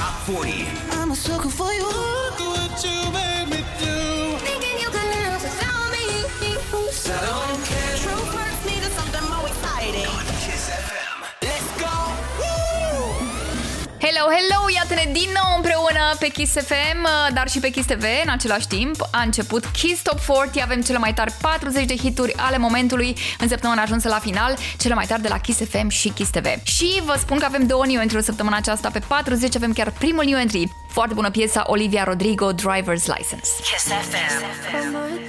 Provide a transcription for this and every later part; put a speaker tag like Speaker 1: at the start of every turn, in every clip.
Speaker 1: Top 40.
Speaker 2: I'm a sucker for you. Look what you made me do.
Speaker 3: Hello, hello! Iată-ne din nou împreună pe Kiss FM, dar și pe Kiss TV în același timp. A început Kiss Top 40, avem cele mai tari 40 de hituri ale momentului în săptămâna ajunsă la final, cele mai tari de la Kiss FM și Kiss TV. Și vă spun că avem două new entry săptămâna aceasta, pe 40 avem chiar primul new entry. Foarte bună piesa Olivia Rodrigo, Driver's License.
Speaker 1: Kiss FM.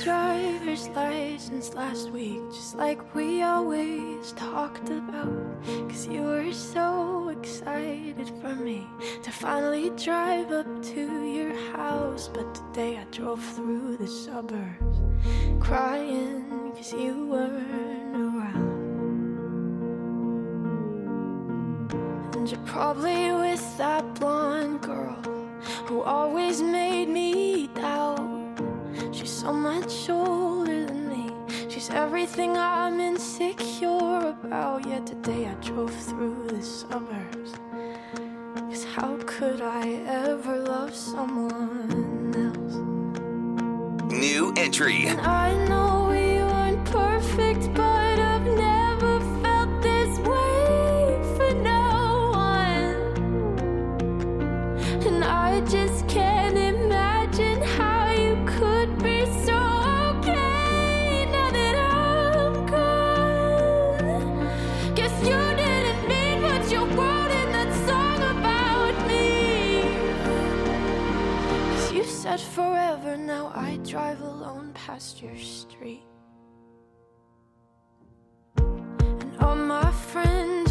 Speaker 4: Driver's license last week, just like we always talked about. Cause you were so excited for me to finally drive up to your house. But today I drove through the suburbs crying cause you weren't around. And you're probably with that blonde girl who always made me doubt. She's so much older than me. She's everything I'm insecure about. Yet today I drove through the suburbs. Cause how could I ever love someone else?
Speaker 1: New entry.
Speaker 4: I know we weren't perfect, but I just can't imagine how you could be so okay now that I'm gone. Guess you didn't mean what you wrote in that song about me. Cause you said forever, now I drive alone past your street. And all my friends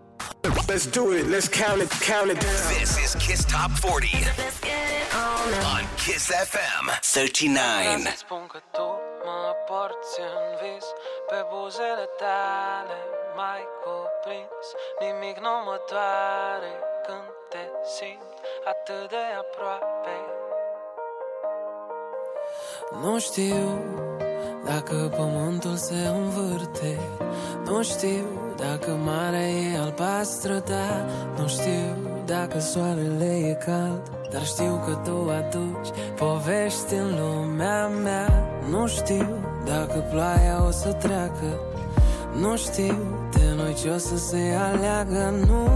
Speaker 5: Let's do it. Let's count it. Count it down.
Speaker 1: This is Kiss Top 40
Speaker 2: Let's get it on now.
Speaker 1: on Kiss FM
Speaker 6: Vreau
Speaker 1: 39.
Speaker 6: să spun că tu mă porți în vis Pe buzele tale mai cuprins Nimic nu mă doare când te simt atât de aproape Nu știu dacă pământul se învârte Nu știu dacă marea e albastră, da Nu știu dacă soarele e cald. Dar știu că tu aduci povești în lumea mea. Nu știu dacă ploaia o să treacă. Nu știu de noi ce o să se aleagă. Nu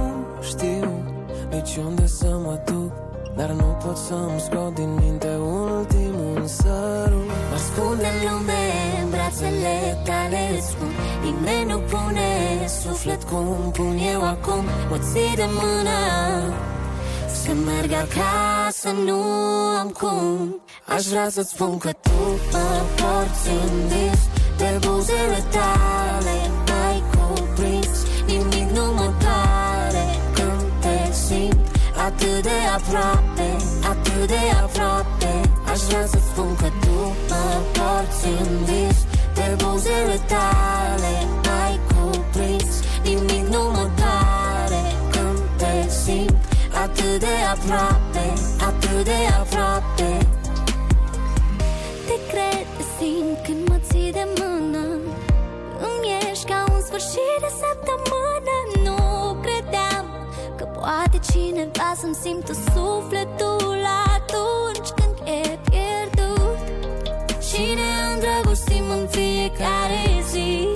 Speaker 6: știu nici unde să mă duc Dar nu pot să-mi scot din minte ultimul sărut.
Speaker 2: Mă ascund în lume, în brațele tale îți spun Nimeni nu pune suflet cum pun eu acum. Mă ții de mână Să merg acasă, nu am cum. Aș vrea să-ți spun că tu mă porți în vis De buzele tale mai cuprins. Nimic nu mă doare când te simt Atât de aproape, atât de aproape. Aș vrea să-ți spun că tu mă porți în vis De buzele tale. Mai cuprins Nimic nu mă doare când te simt Atât de aproape, atât de aproape.
Speaker 4: Te cred, te simt când mă ții de mână. Îmi ești ca un sfârșit de săptămână. Nu credeam că poate cineva să-mi simtă sufletul Atunci când e pierdut.
Speaker 2: Și ne îndrăgostim în fiecare zi.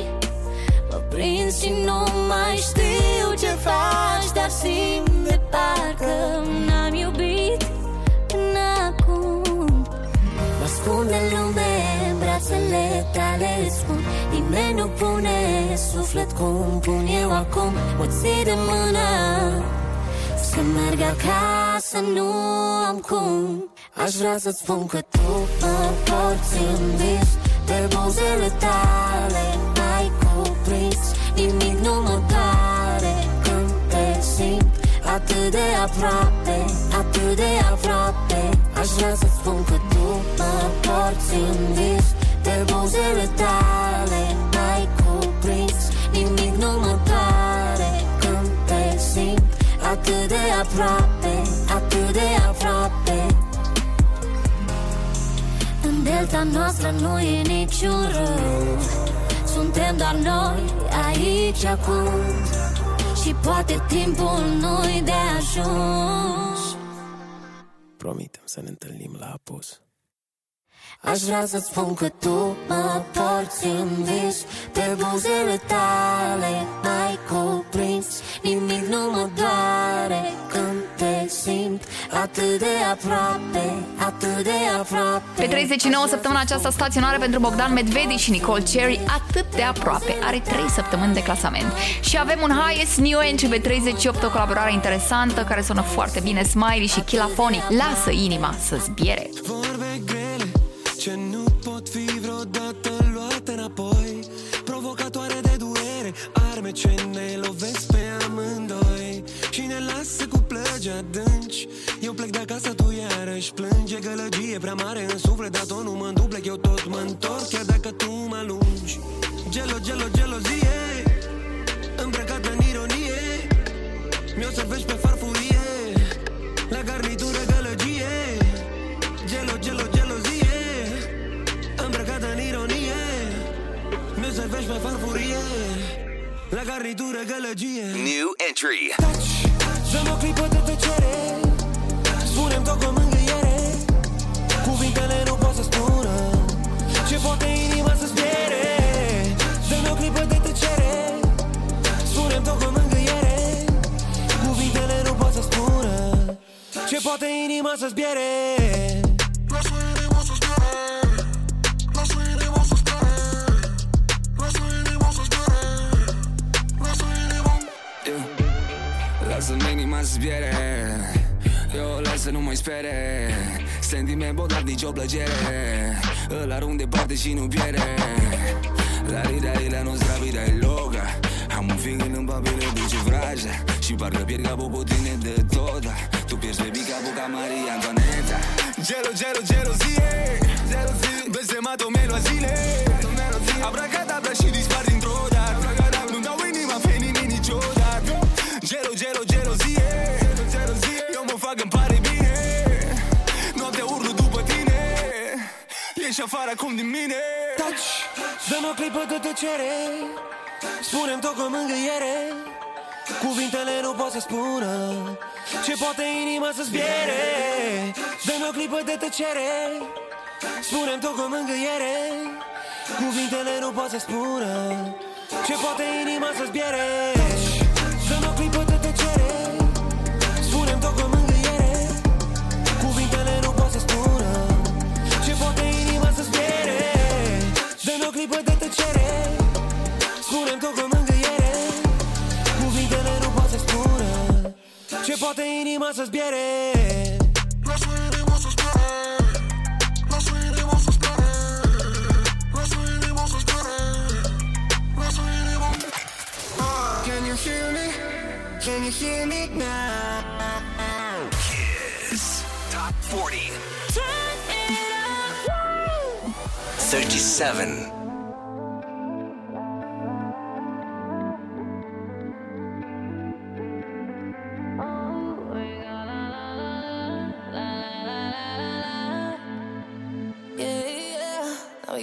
Speaker 2: Mă prind și nu mai știu ce faci Dar simt de parcă n-am iubit până acum. Mă ascund în lume, în brațele tale îți spun Nimeni nu pune suflet cum pun eu acum. Mă ții de mână să merg acasă, nu am cum. Aș vrea să-ți spun că tu mă porți în vis De buzele tale mai cuprins Nimic nu mă doare. Când te simt Atât de aproape, atât de aproape Aș vrea să-ți spun că tu mă porți în vis De buzele tale mai cuprins Nimic nu mă doare. Când te simt Atât de aproape, atât de aproape În delta noastră nu e niciun râu Suntem doar noi aici acum. Și poate timpul nu-i de ajuns.
Speaker 6: Promitem să ne întâlnim la apus.
Speaker 2: Aș vrea să-ți spun că tu mă porți în vis. Pe buzele tale mai cuprins Nimic nu mă doare când te simt Atât de aproape, atât de aproape
Speaker 3: Pe 39 săptămâna aceasta staționare pentru Bogdan Medvedi și Nicole Cherry atât de aproape. Are 3 săptămâni de clasament. Și avem un highest new entry pe 38, o colaborare interesantă care sună foarte bine, Smiley și Chilafoni. Lasă inima să zbiere.
Speaker 6: Vorbe grele ce nu pot fi vreodată luate înapoi Provocatoare de durere, arme ce ne plec de acasă, tu iarăși plângi. E gălăgie prea mare în suflet, dar tot nu mă înduplec Eu tot mă întorc, chiar dacă tu mă alungi Gelo, gelo, gelozie. Îmbrăcată în ironie Mi-o servești pe farfurie. La garnitură gălăgie. Gelo, gelo, gelozie. Îmbrăcată în ironie Mi-o servești pe farfurie. La garnitură gălăgie.
Speaker 1: New entry.
Speaker 6: Dăm o clipă de tăcere Spune-mi tot cu mângâiere. Cuvintele nu pot să spună Ce poate inima să zbiere Dăm o clipă de tăcere Spune-mi tot cu mângâiere. Cuvintele nu pot să spună Ce poate inima să zbiere
Speaker 7: Lasă-mi inima să zbiere Eu lasă nu mai spere. Sentiment bogat, nicio plăcere. Îl arunc departe și nu pierde La rida e la nostra vida e loca Am un feeling în papile duce vraja. Și parcă pierd capul cu tine de tot Tu pierzi baby capul ca Maria Antoaneta. Gelo, gelo, gelozie. Blestemat o melo a zile Abracadabra și dispar dintr-o dată. Nu dau inima pe nimeni niciodată Noaptea urlu după tine Ești afară acum din mine.
Speaker 6: Taci, dă-mi o clipă de tăcere. Spune-mi tot cu mângâiere. Cuvintele nu pot să spună Ce poate inima să-ți biere Dă-mi o clipă de tăcere. Spune-mi tot cu mângâiere. Cuvintele nu pot să spună Ce poate inima să-ți biere clipă de tăcere Spune-mi tot cu mângâiere Cuvintele nu pot să spună Ce poate inima să-ți biere Lasă inima să-ți biere Lasă inima să-ți biere Lasă inima să-ți biere Lasă inima Can you hear me? Can you hear me now?
Speaker 1: Kiss Top 40.
Speaker 8: Turn it up.
Speaker 1: 37.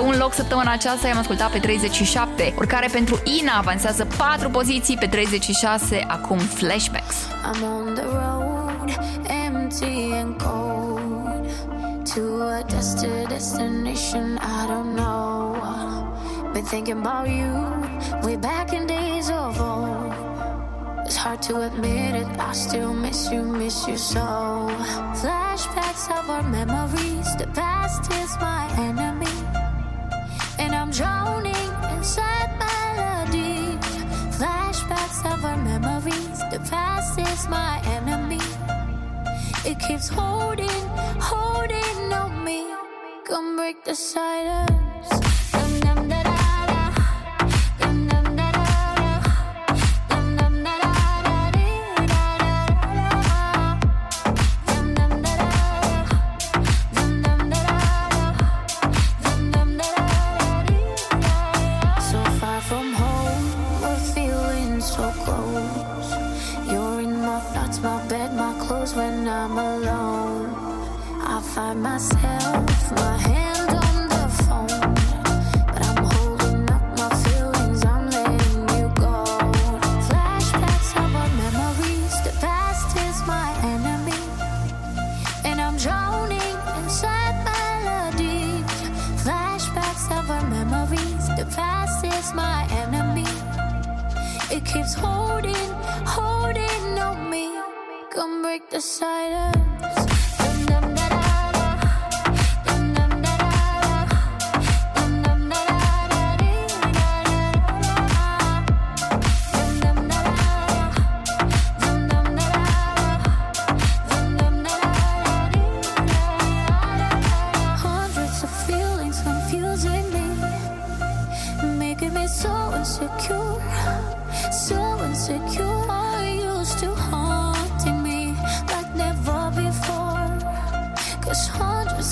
Speaker 3: un loc săptămâna aceasta, i-am ascultat pe 37. Urcare pentru Ina avansează 4 poziții pe 36, acum Flashbacks.
Speaker 8: I'm on the road, empty and cold. To a destined destination I don't know. Been thinking about you way back in days of old. It's hard to admit it, I still miss you, miss you so. Flashbacks of our memories, the past is my enemy. Is my enemy. It keeps holding, holding on me. Come break the silence.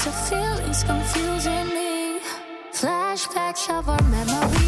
Speaker 9: Of feelings confusing me. Flashbacks of our memories.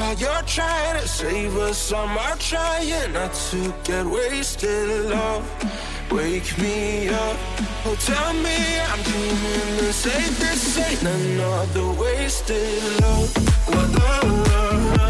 Speaker 10: While you're trying to save us, I'm trying not to get wasted. Love, wake me up. Oh, tell me I'm dreaming the. This ain't another wasted love. La la la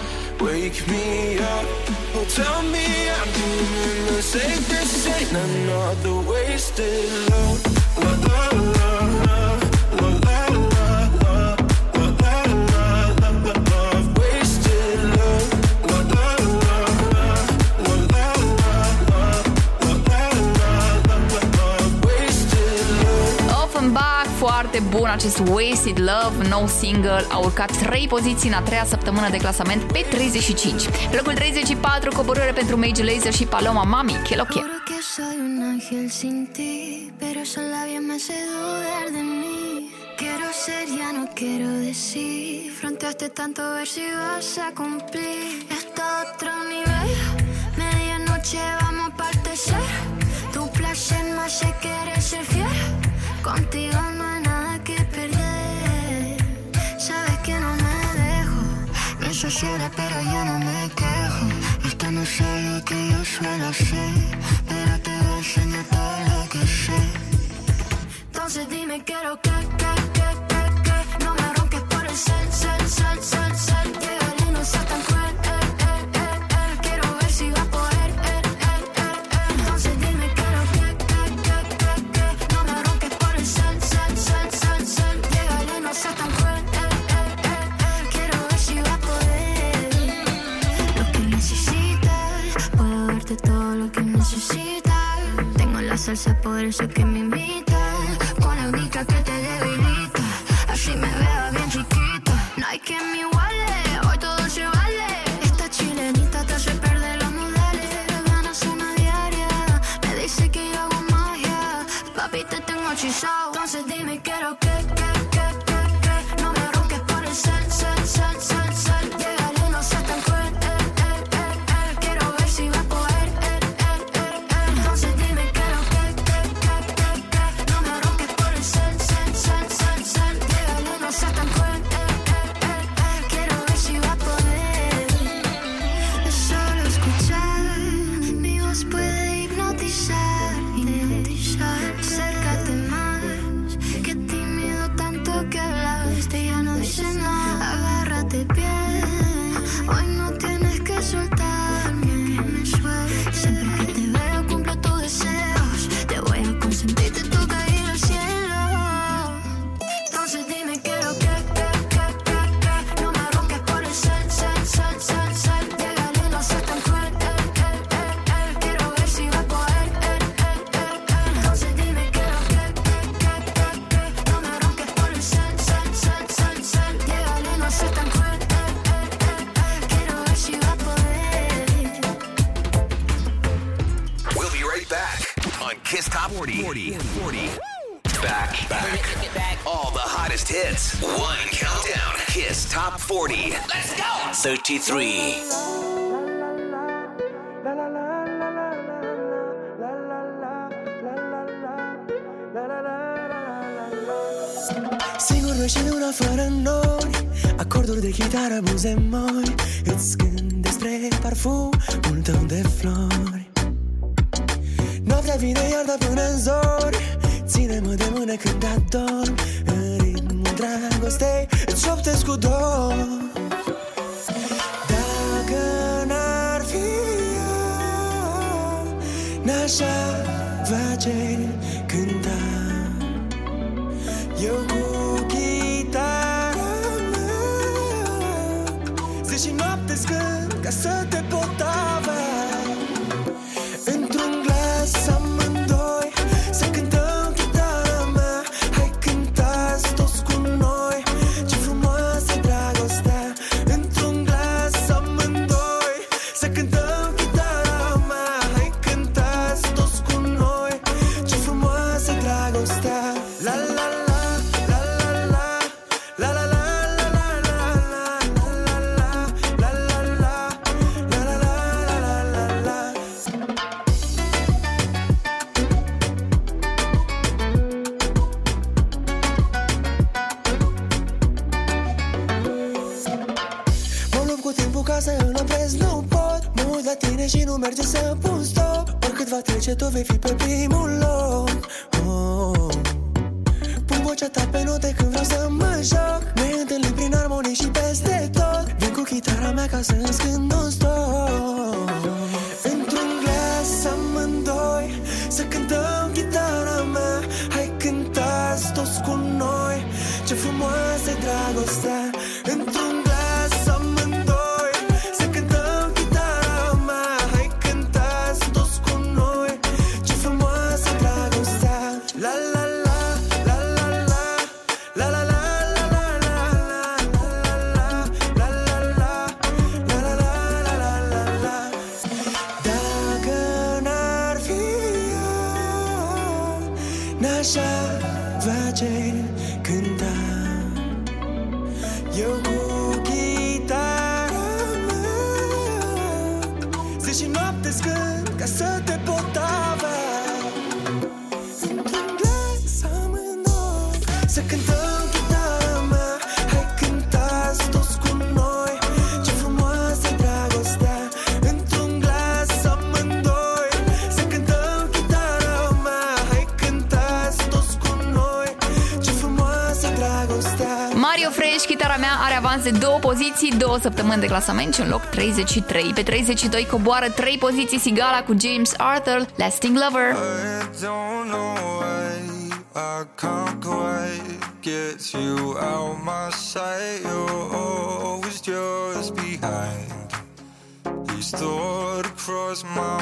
Speaker 10: wake me up. Oh, tell me I'm doing the. This ain't another wasted love. La la. La
Speaker 3: foarte bun acest Wasted Love, nou single, a urcat 3 poziții în a treia săptămână de clasament pe 35. Pe locul 34, coborâre pentru Major Lazer și Paloma Mami, que lo que.
Speaker 9: Soy un ángel sin ti, pero labios me hacen dudar de mí. Quiero ser, ya no quiero decir. Fronteaste tanto ver si vas a cumplir. Está otro nivel. Medianoche vamos a partecer. Tu placer me hace querer ser fiel. Contigo Pero yo no me quejo. Esto no es lo que yo suelo hacer, pero te voy a enseñar todo lo que sé. Entonces dime quiero que, que, que, que, que No me ronques por el cel, cel, cel, cel, cel poder, sé que mi
Speaker 1: three.
Speaker 11: Singur noi și luna fără noi Acorduri de chitară, buze moi Îți gând despre parfumul tău de flori Noaptea vine iar de până în zori Ține-mă de mână când adorm
Speaker 3: avans de două poziții, două săptămâni de clasament și un loc 33. Pe 32 coboară trei poziții Sigala cu James Arthur, Lasting Lover.
Speaker 7: Get you out my sight. You're always just behind. These thoughts cross my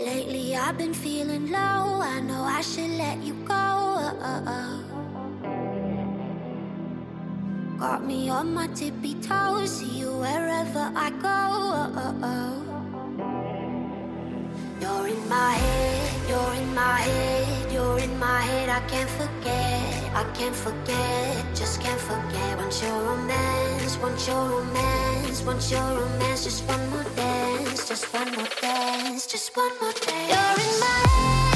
Speaker 8: Lately I've been feeling low. I know I should let you go. Uh, uh, uh. Got me on my tippy toes. See you wherever I go. You're in my head. You're in my head head, I can't forget, I can't forget, just can't forget. Want your romance, want your romance, want your romance, just one more dance, just one more dance, just one more dance. You're in my head.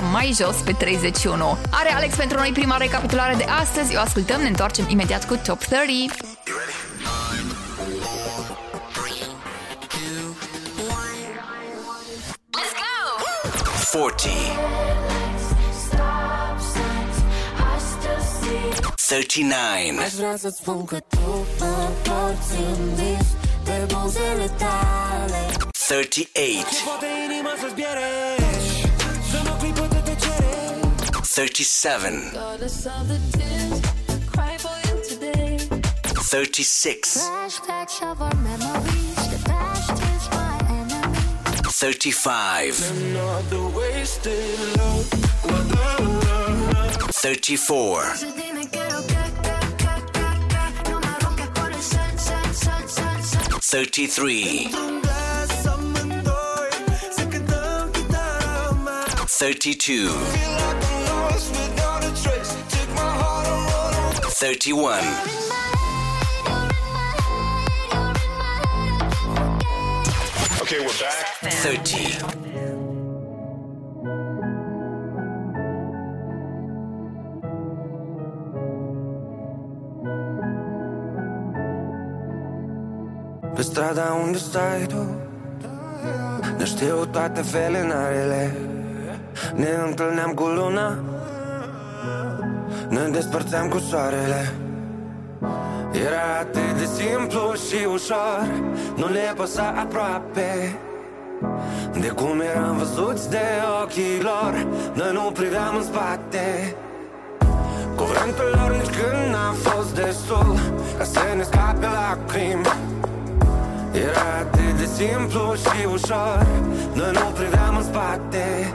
Speaker 3: Un loc, dar mai jos pe 31. Are Alex pentru noi prima recapitulare de astăzi, o ascultăm, ne întoarcem imediat cu Top 30.
Speaker 1: 40,
Speaker 2: Stop signs, I still see.
Speaker 1: 39,
Speaker 2: Aș vrea să-ți spun că tu mă porți în vis Pe buzele tale
Speaker 1: 38,
Speaker 7: Poate inima să-ți piere
Speaker 1: 37. 36. 35. 34. 33. 32. 31,
Speaker 5: Okay, we're back.
Speaker 1: 30,
Speaker 7: Pe strada unde stai tu Ne știu toate felinarele. Ne întâlneam cu luna Ne despărțeam cu soarele. Era atât de simplu și ușor. Nu le păsa aproape. De cum eram văzuți de ochii lor Noi nu priveam în spate. Cuvântul lor nici când n-a fost destul Ca să ne scape lacrimi. Era atât de simplu și ușor. Noi nu priveam în spate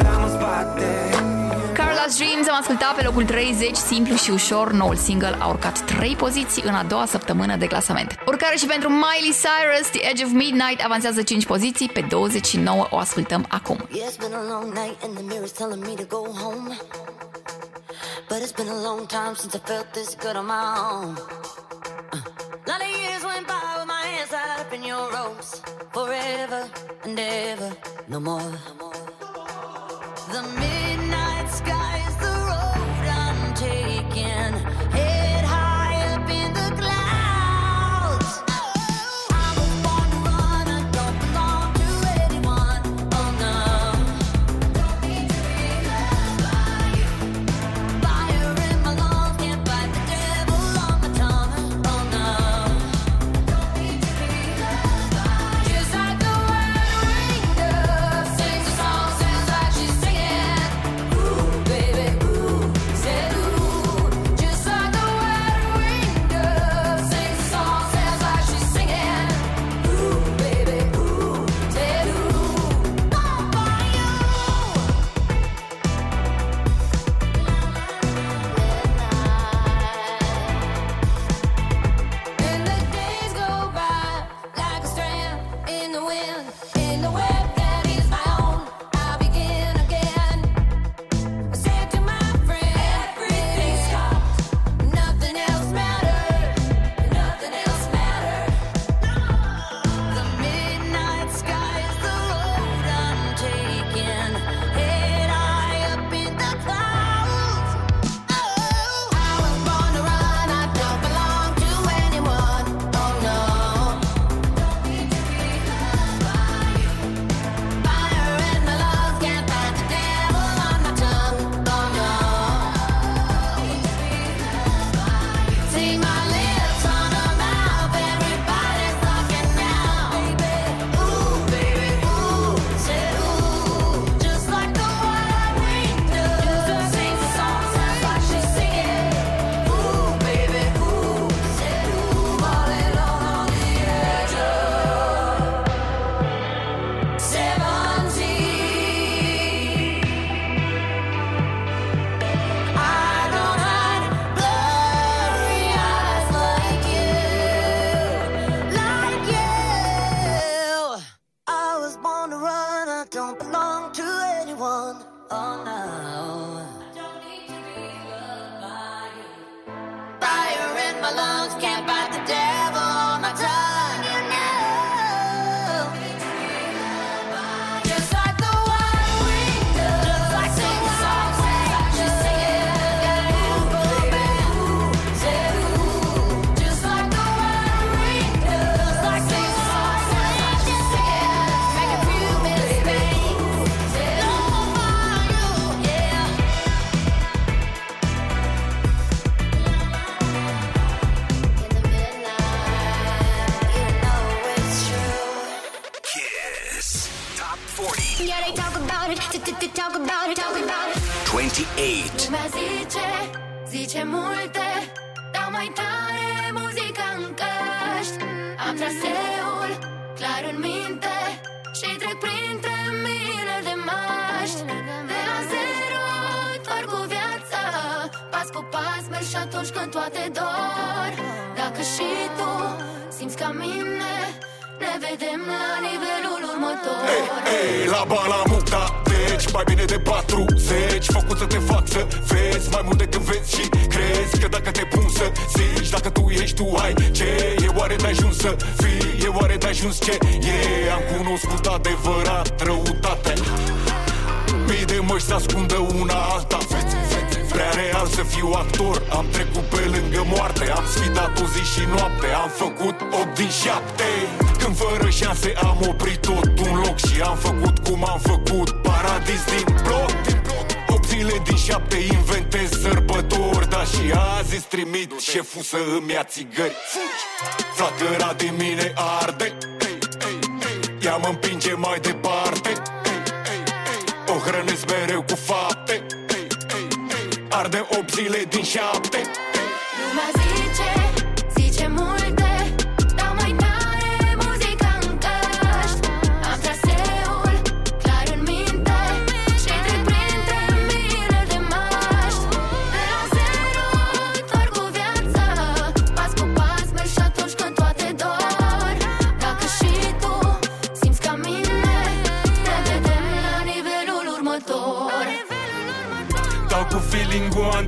Speaker 3: Carla's Dreams am ascultat pe locul 30, simplu și ușor, noul single a urcat 3 poziții în a doua săptămână de clasament. Urcare și pentru Miley Cyrus, The Edge of Midnight avansează 5 poziții, pe 29 o ascultăm acum.
Speaker 12: Yeah, it's been a long night and the mirror's telling me to go home. But it's been a long time since I felt this good on my own. Uh, lot of years went by with my hands tied up in your ropes. Forever and ever, no more. The midnight sky the road I'm taking. Head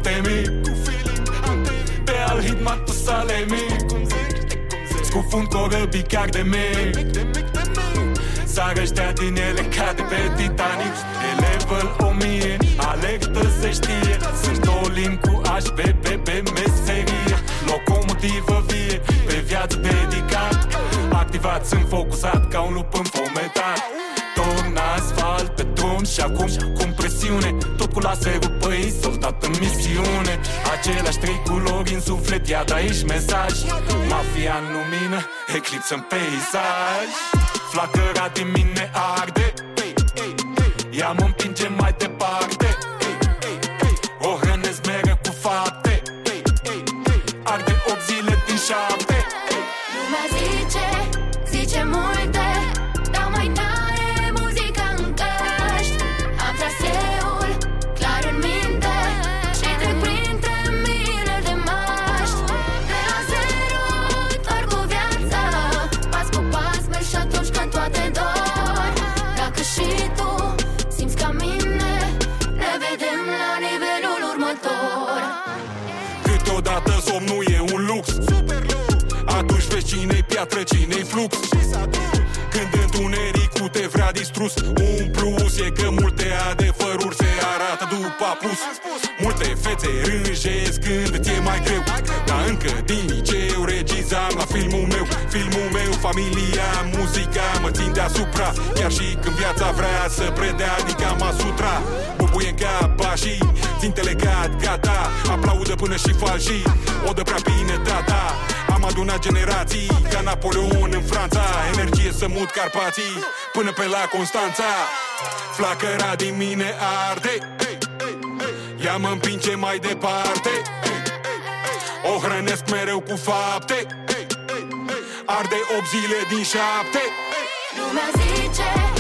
Speaker 13: feeling-ul antemi. Pe al hit matu salemi Scufund corăbii chiar de mei. Sar ăștia din ele ca de pe Titanic. E level 1000, alertă se știe. Sunt all cu HBB pe meserie. Locomotivă vie, pe viață dedicat Activat, sunt focusat ca un lup înfometat Torn asfalt pe drum și acum cu presiune Tot cu laserul pe ei, soldat în misiune. Aceleași trei culori în suflet, ia de aici mesaj. Mafia în lumină, eclipsă în peisaj. Flacăra din mine arde Ea mă împinge mai departe O hrănesc mereu cu fapte Arde 8 zile din 7 vrea distrus Un plus e că multe adevăruri se arată după apus. Multe fețe rânjesc când ți-e mai greu. Dar încă din liceu regizam la filmul meu. Filmul meu, familia, muzica mă țin deasupra Chiar și când viața vrea să predea adică masutra Bubuie în cap pașii, ținte legat, gata. Aplaudă până și falșii, o dă prea bine data Am adunat generații ca Napoleon în Franța. Energie să mut Carpații până pe la Constanța. Flacăra din mine arde Ea mă împinge mai departe. O hrănesc mereu cu fapte Arde 8 zile din 7
Speaker 2: Lumea zice, zice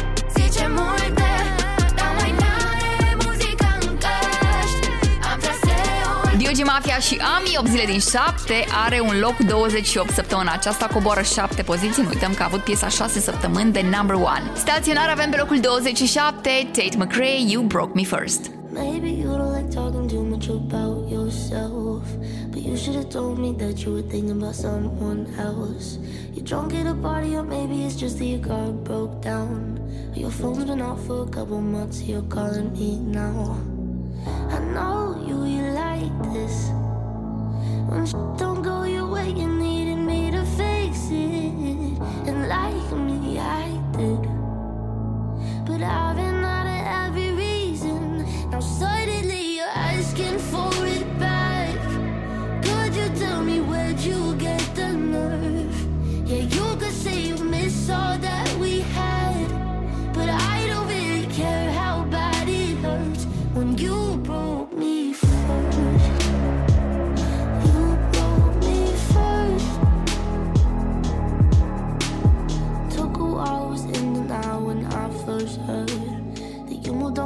Speaker 2: traseul
Speaker 3: Diogi Mafia și Ami, 8 zile din 7, are un loc 28 săptămâna aceasta, coboară 7 poziții. Nu uităm că a avut piesa 6 săptămâni de number 1. Staționar avem pe locul 27, Tate McRae, You Broke Me First.
Speaker 2: Maybe you don't like talking too much about yourself. But you should have told me that you were thinking about someone else. You're drunk at a party, or maybe it's just that your car broke down. Or your phone's been off for a couple months, so you're calling me now. I know you, you like this. When don't go your way, you needed me to fix it. And like me, I did. But I've been out of every reason. Now suddenly you're asking for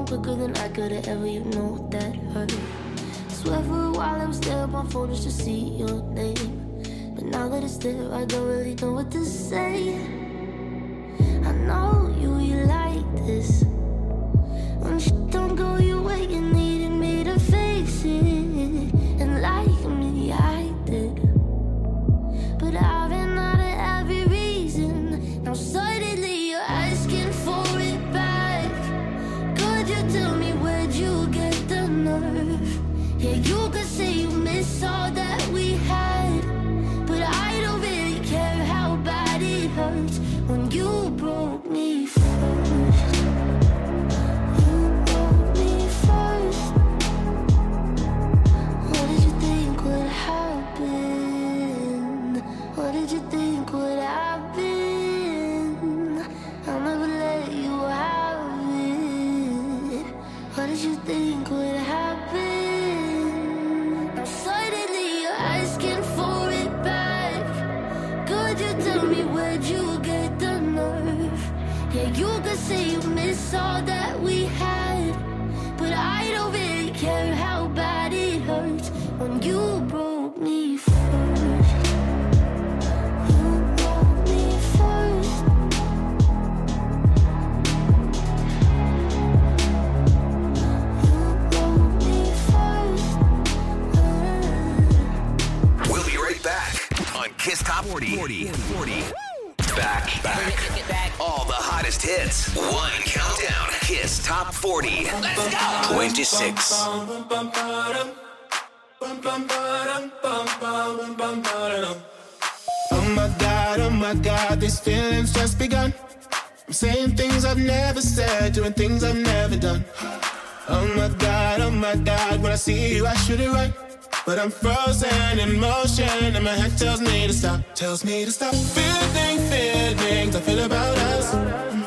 Speaker 2: quicker than I could have ever, you know that hurt. Swear for a while I was there on my phone just to see your name. But now that it's there, I don't really know what to say. I know you, you like this. When shit don't go your way, you needed me to fix it. And like me, I did. But I
Speaker 1: Top 40. Let's go. 26.
Speaker 14: Oh my god, oh my god, these feelings just begun. I'm saying things I've never said, doing things I've never done. Oh my god, oh my god, when I see you, I should it right. But I'm frozen in motion, and my head tells me to stop, tells me to stop. Feeling feelings I feel about us.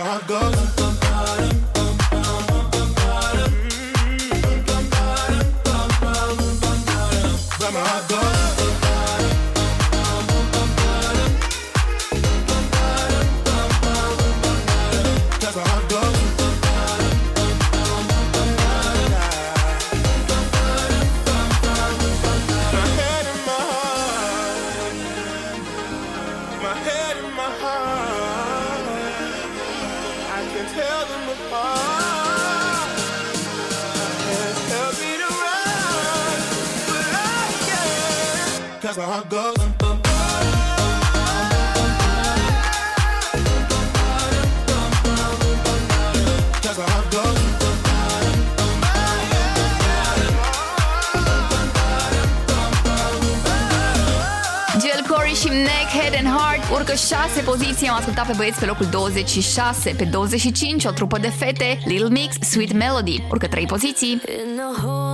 Speaker 14: how it goes. My heart goes. Cause my heart goes.
Speaker 3: Jill Corey și Neck, Head and Heart urcă 6 poziții. Am ascultat pe băieți pe locul 26. Pe 25, o trupă de fete, Little Mix, Sweet Melody. Urcă 3 poziții.
Speaker 2: In a whole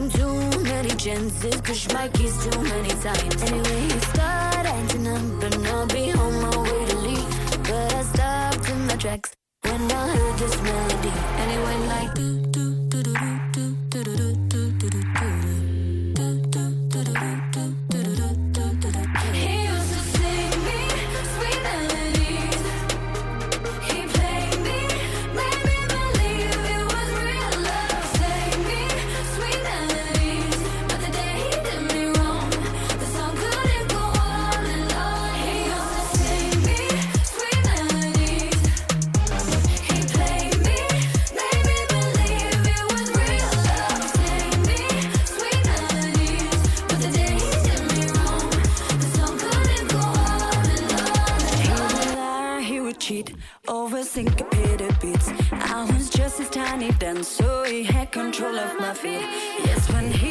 Speaker 2: many chances, push my keys too many times. Anyway, he started acting up, and I'll be on my way to leave. But I stopped in my tracks when I heard this melody, and it went like do do tiny dancer, so he had
Speaker 1: control of my feet. Yes, when he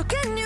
Speaker 15: So can you?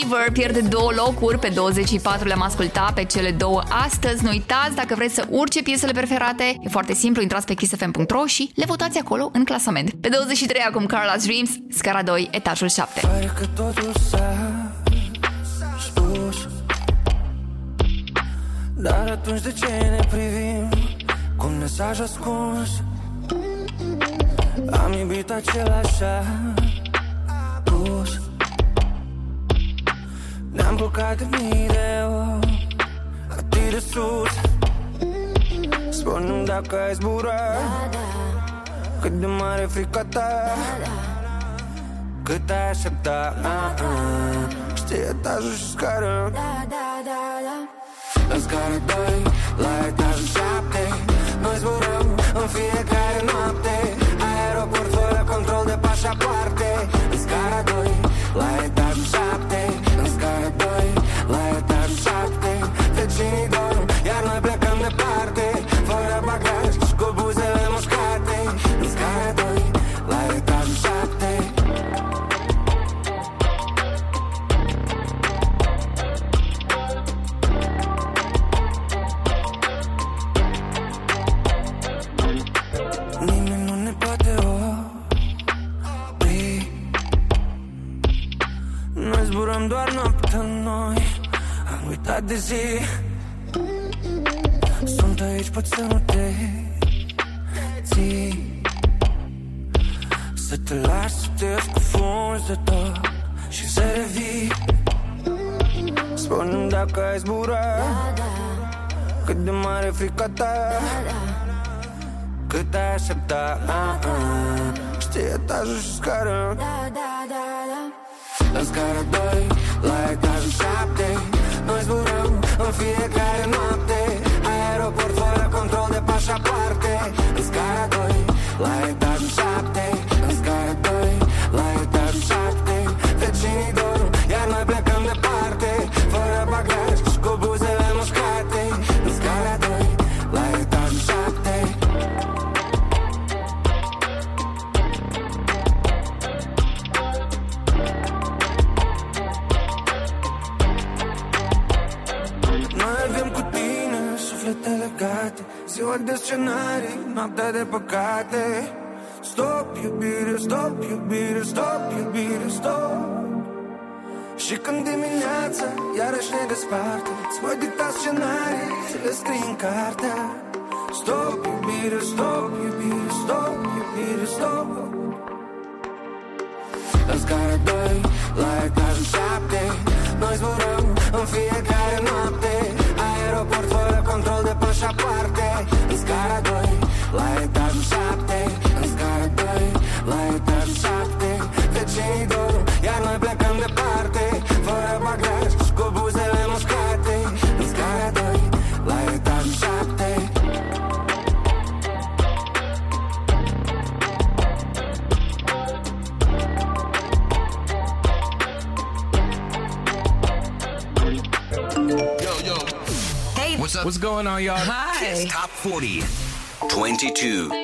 Speaker 15: Fever
Speaker 3: pierde două locuri, pe 24 le-am ascultat, pe cele două astăzi. Nu uitați, dacă vreți să urce piesele preferate, e foarte simplu, intrați pe kissfm.ro și le votați acolo în clasament. Pe 23 acum Carla Dreams, scara 2, etajul 7.
Speaker 7: Fără că totul s-a spus Dar atunci de ce ne privim cu un mesaj ascuns Am iubit același mai zbura Cât de mare frica ta. Cât ai aștepta? Ah, ah. Știi etajul și scară. right and wrong. stop, iubire, stop, iubire, stop. Și când dimineața iarăși ne desparte Îți voi dicta scenarii, să le scrii în cartea Stop, iubire, stop, iubire, stop, iubire, stop. În scară 2, la etajul 7 Noi zburăm în fiecare noapte.
Speaker 12: What's
Speaker 1: going on, y'all? Hi.
Speaker 12: Kiss Top 40, 22.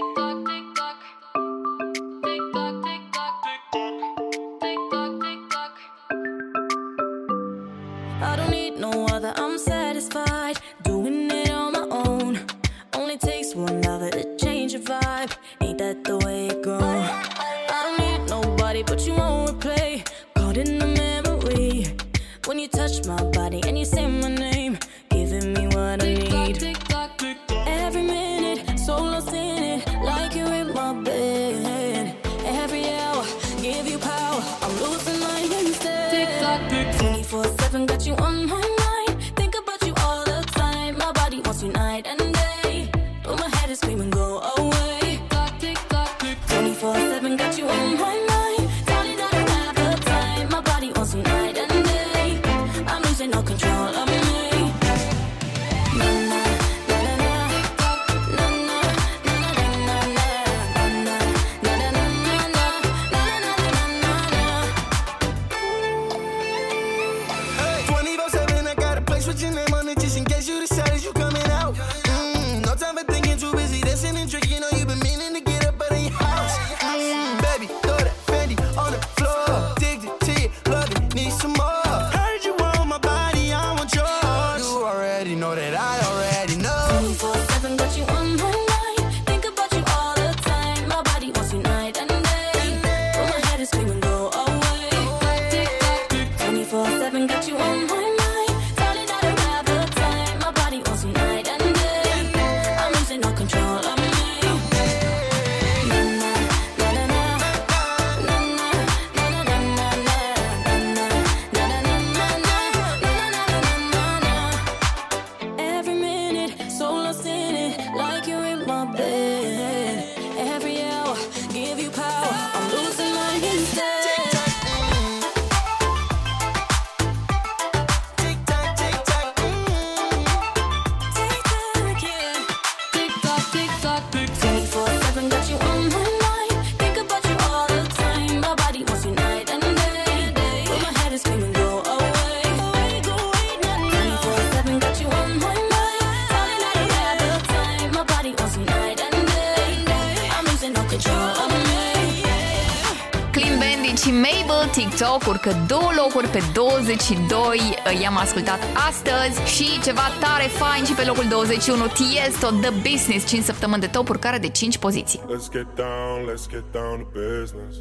Speaker 16: Mabel TikTok urcă două locuri pe 22 I-am ascultat astăzi Și ceva tare fain și pe locul 21 Tiesto, The Business 5 săptămâni de top urcare de 5 poziții
Speaker 17: Let's get down, let's get down to business.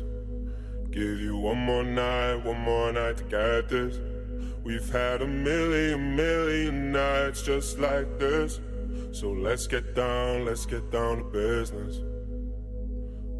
Speaker 17: Give you one more night, one more night to get this. We've had a million, million nights just like this. So let's get down, let's get down to business.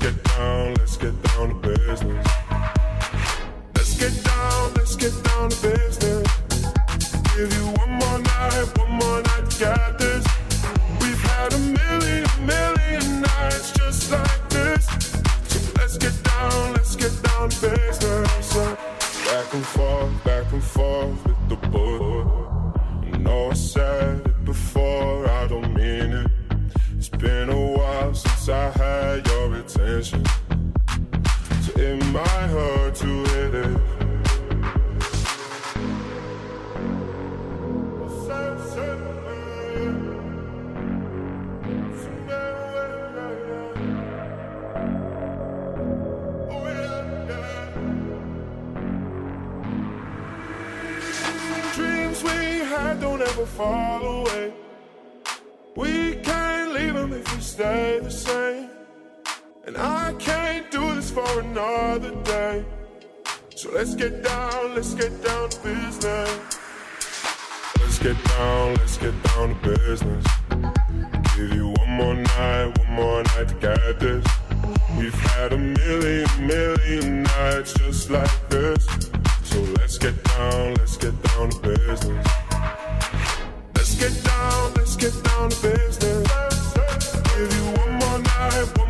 Speaker 17: Get down, let's get down to business. Let's get down, let's get down to business. Give you one more night, one more night get this. We've had a million, million nights just like this. So let's get down, let's get down to business. Back and forth, back and forth with the book. I know I said it before, I don't mean it. It's been a while since I had your attention. So it might hurt to hit it. Dreams we had don't ever fall away. We can't leave them if we stay the same. And I can't do this for another day. So let's get down, let's get down to business. Let's get down, let's get down to business. Give you one more night, one more night to get this. We've had a million, million nights just like this. So let's get down, let's get down to business. Let's get down, let's get down to business. Give you one more night, one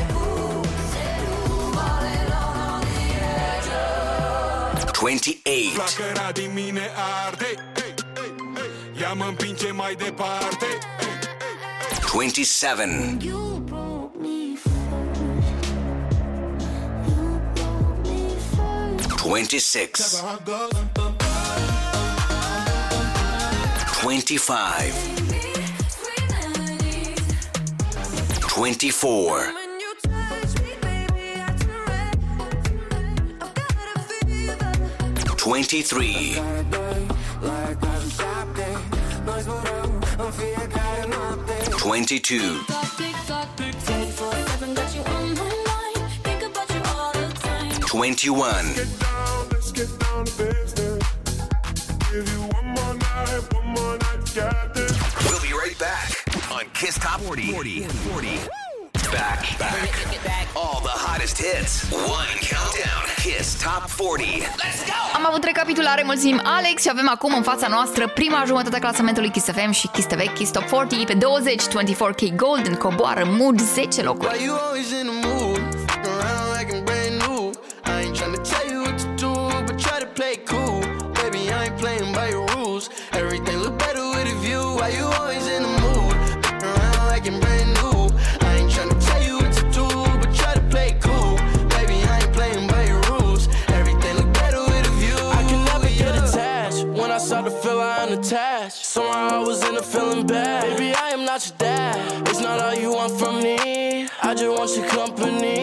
Speaker 17: 28. Din mine arde Ea mă împinge mai departe
Speaker 1: 27. Twenty-six. Twenty-five. Twenty-four. 23. Twenty-two. Twenty-one. We'll be right back on Kiss Top 40. 40. 40. Hits. One countdown. Kiss Top 40. Let's go.
Speaker 16: Am avut recapitulare, mulțumim Alex și avem acum în fața noastră prima jumătate a clasamentului Kiss FM și Kiss TV Kiss Top 40 pe 20, 24K Golden coboară mood 10 locuri.
Speaker 18: Not. It's not all you want from me. I just want your company.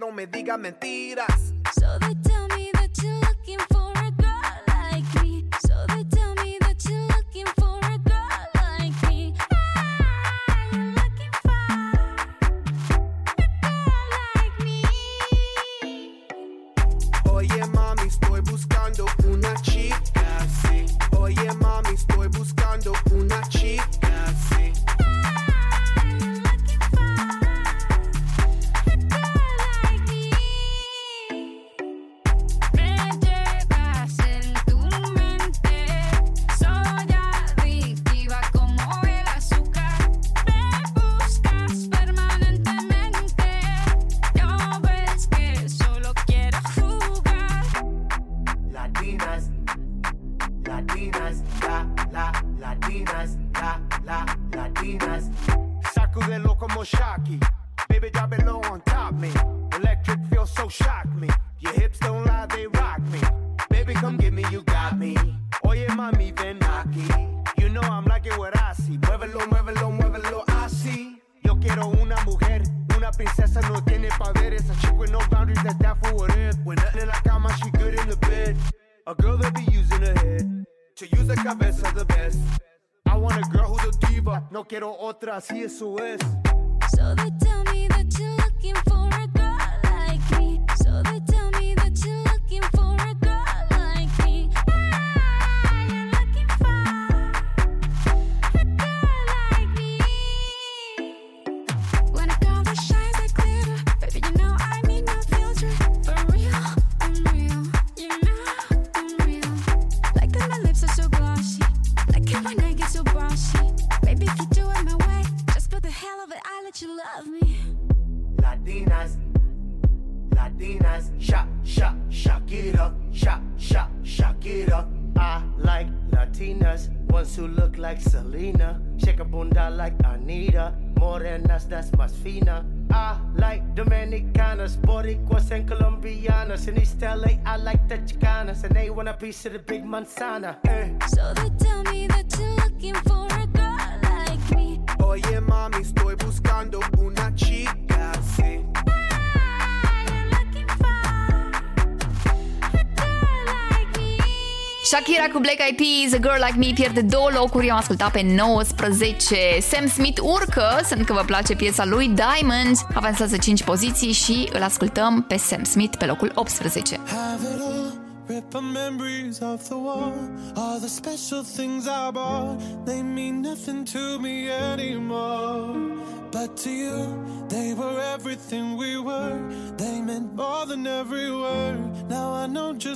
Speaker 19: no me digas mentiras. así eso es. Shakira
Speaker 3: cu Black Eyed Peas, A Girl Like Me pierde două locuri, am ascultat pe 19. Sam Smith urcă, sunt că vă place piesa lui Diamond, avansează 5 poziții și îl ascultăm pe Sam Smith pe locul 18.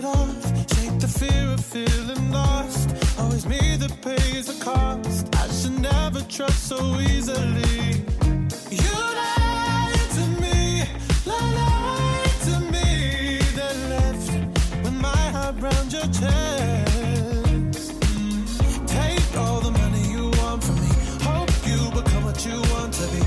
Speaker 12: it off. Shake the fear of feeling lost. Always me that pays the cost. I should never trust so easily. You lied to me, lied to me. Then left with my heart round your chest. Take all the money you want from me. Hope you become what you want to be.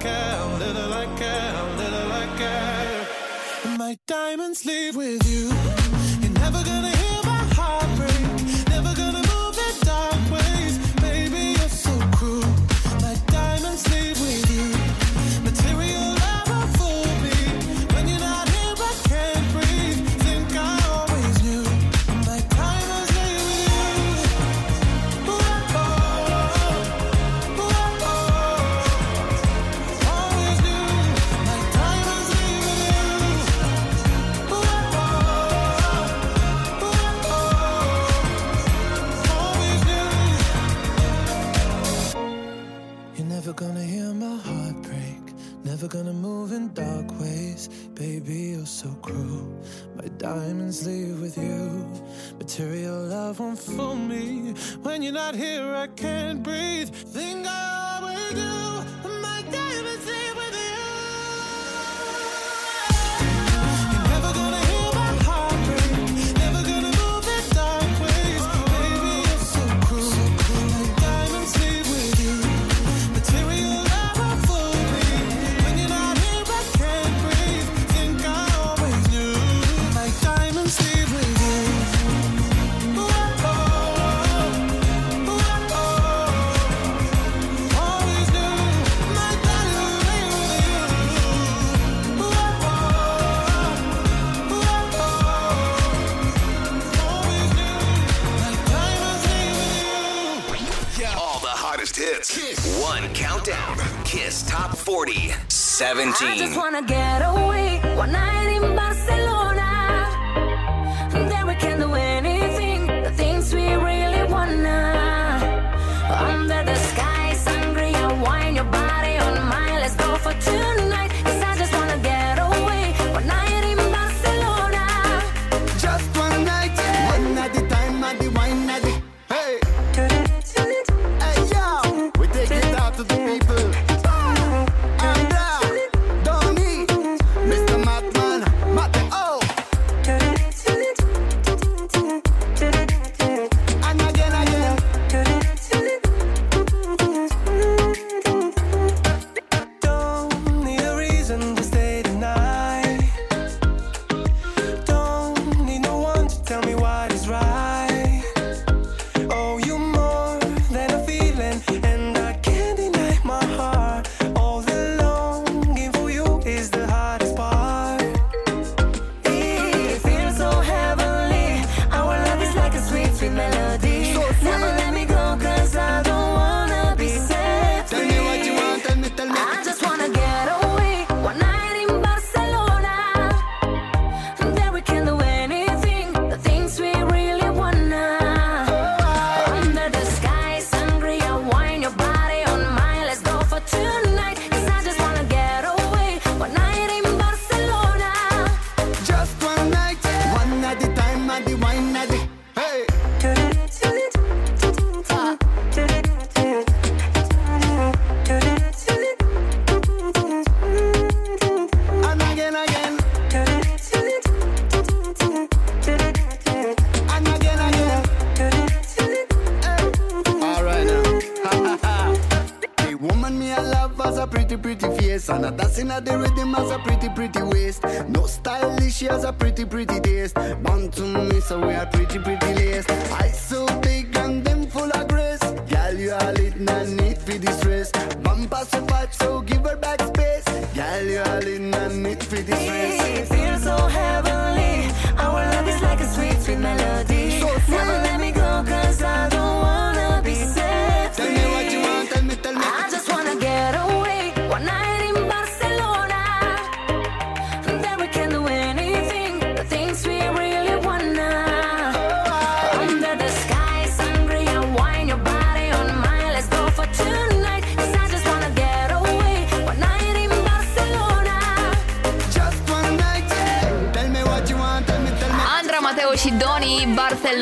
Speaker 12: Care, little I care, little I care. My diamonds leave with you.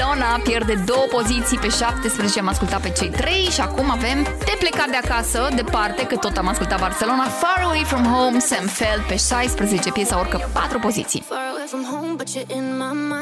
Speaker 20: Barcelona
Speaker 3: pierde două poziții pe 17, am ascultat pe cei 3 și acum avem de plecat de acasă, departe, că tot am ascultat Barcelona, Far Away From Home, Sam Feld pe 16, piesa urcă 4 poziții.
Speaker 9: Far away from home, but you're in my mind.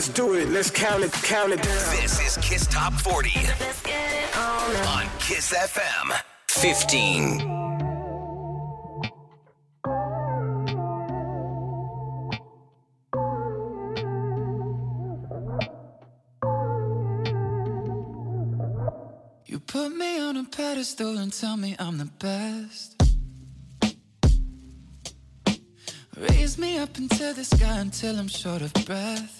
Speaker 13: Let's do it. Let's count it. Count it down.
Speaker 1: This is Kiss Top 40 on, on Kiss FM 15.
Speaker 21: You Put me on a pedestal and tell me I'm the best. Raise me up into the sky until I'm short of breath.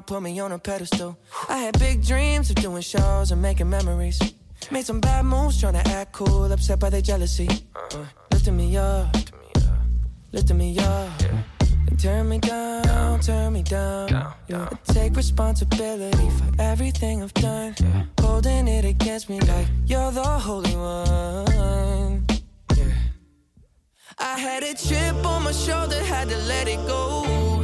Speaker 6: put me on a pedestal. I had big dreams of doing shows and making memories. Made some bad moves trying to act cool, upset by their jealousy. Uh, lifting me up, lifting me up. Yeah.
Speaker 9: Turn me down, turn me down. down. I take responsibility for everything I've done. Holding it against me like you're the holy one. Yeah. I had a chip on my shoulder, had to let it go.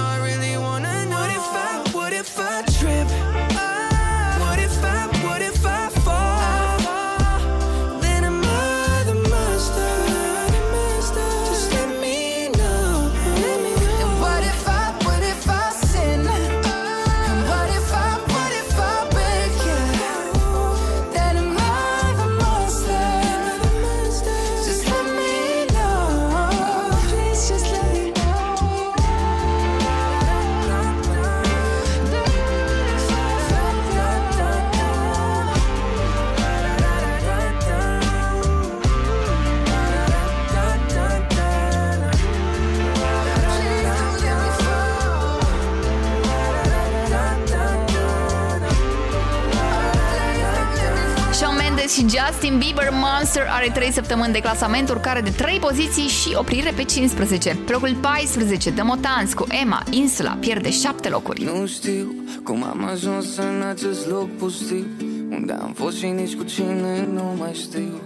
Speaker 3: și Justin Bieber Monster are 3 săptămâni de clasament, urcare de 3 poziții și oprire pe 15. Pe locul 14, The Motans cu Emma, Insula, pierde 7 locuri.
Speaker 7: Nu știu cum am ajuns în acest loc pustiu Unde am fost și nici cu cine nu mai știu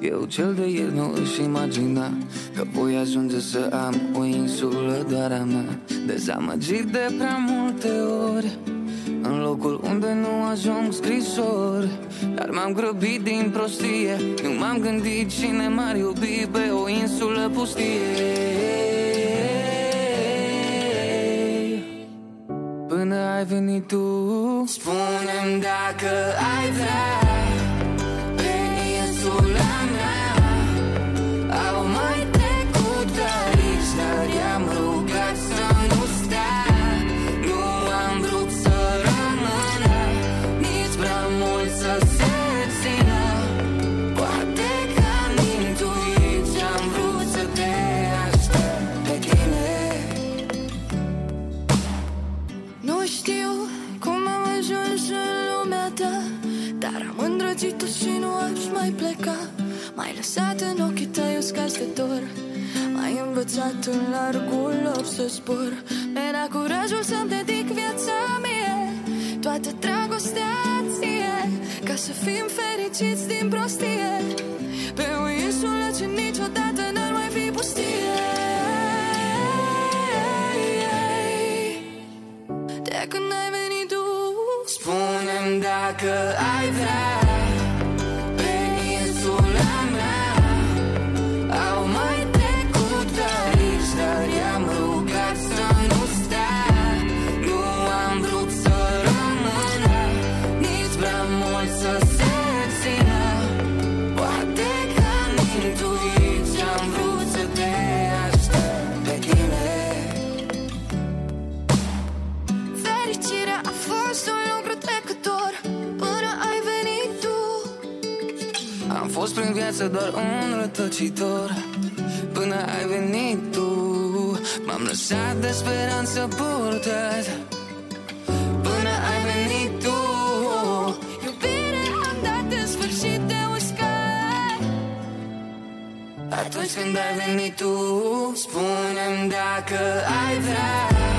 Speaker 7: Eu cel de ieri nu își imagina Că voi ajunge să am o insulă doar a mea Dezamăgit de prea multe ori În locul unde nu ajung scrisori Dar m-am grăbit din prostie. Nu m-am gândit cine m-ar iubi pe o insulă pustie. Până ai venit tu Spune-mi dacă ai vrea Pe insula mea mai
Speaker 22: pleca M-ai lăsat în ochii tăi uscați de dor. M-ai învățat în largul loc să zbor. Mi-era curajul să-mi dedic viața mie Toată dragostea ție Ca să fim fericiți din prostie. Pe o insulă ce niciodată n-ar mai fi pustie. De când ai venit tu
Speaker 7: Spune-mi dacă ai vrea
Speaker 22: Fericirea a fost un lucru trecător. Până ai venit tu.
Speaker 7: Am fost prin viață doar un rătăcitor. Până ai venit tu M-am lăsat de speranță purtat. Până ai venit tu.
Speaker 22: Iubire am dat în sfârșit de uscat
Speaker 7: Atunci când ai venit tu Spune-mi dacă ai vrea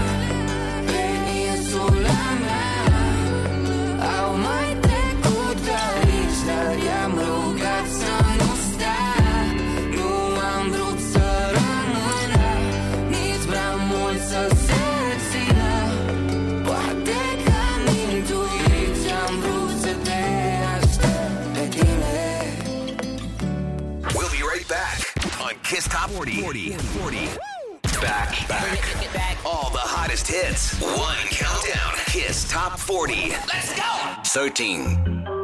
Speaker 1: Kiss Top 40. 40. 40. Back, back. All the hottest hits. One Top 40. Let's go. 13.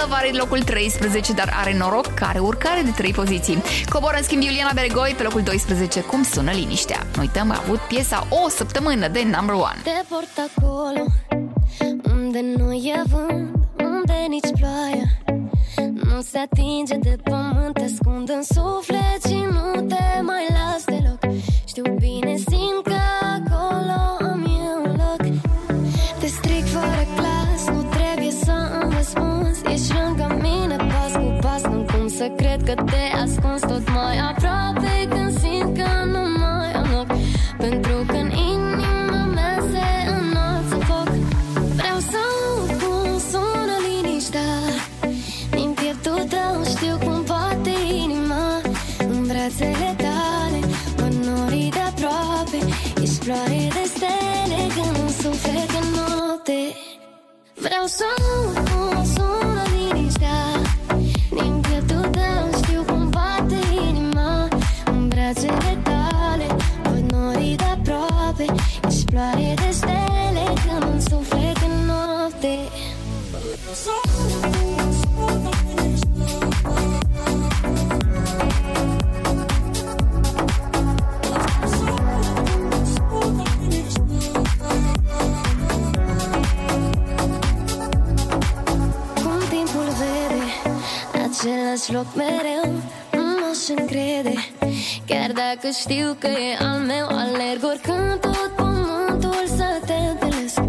Speaker 3: Cab, Your Love are locul 13, dar are noroc că are urcare de 3 poziții. Coboră în schimb Iuliana Beregoi pe locul 12, cum sună liniștea. Nu uităm, a avut piesa o săptămână de number one.
Speaker 2: Te port acolo unde nu e vânt, unde nici ploaia nu se atinge de pământ, te ascund în suflet și nu te mai las deloc. Știu bine, simt Ești lângă mine pas cu pas, nu cum să cred că te ascunzi tot mai aproape Când simt că nu mai am loc. Pentru că în inima mea se înalță foc. Vreau să aud cum sună liniștea. Din pieptul tău știu cum bate inima. În brațele tale mă nori de aproape. Ești floare de stele când îmi suflet în noapte. Vreau să aud Același loc mereu Nu m-aș încrede. Chiar dacă știu că e al meu Alerg oricând tot pământul să te întâlnesc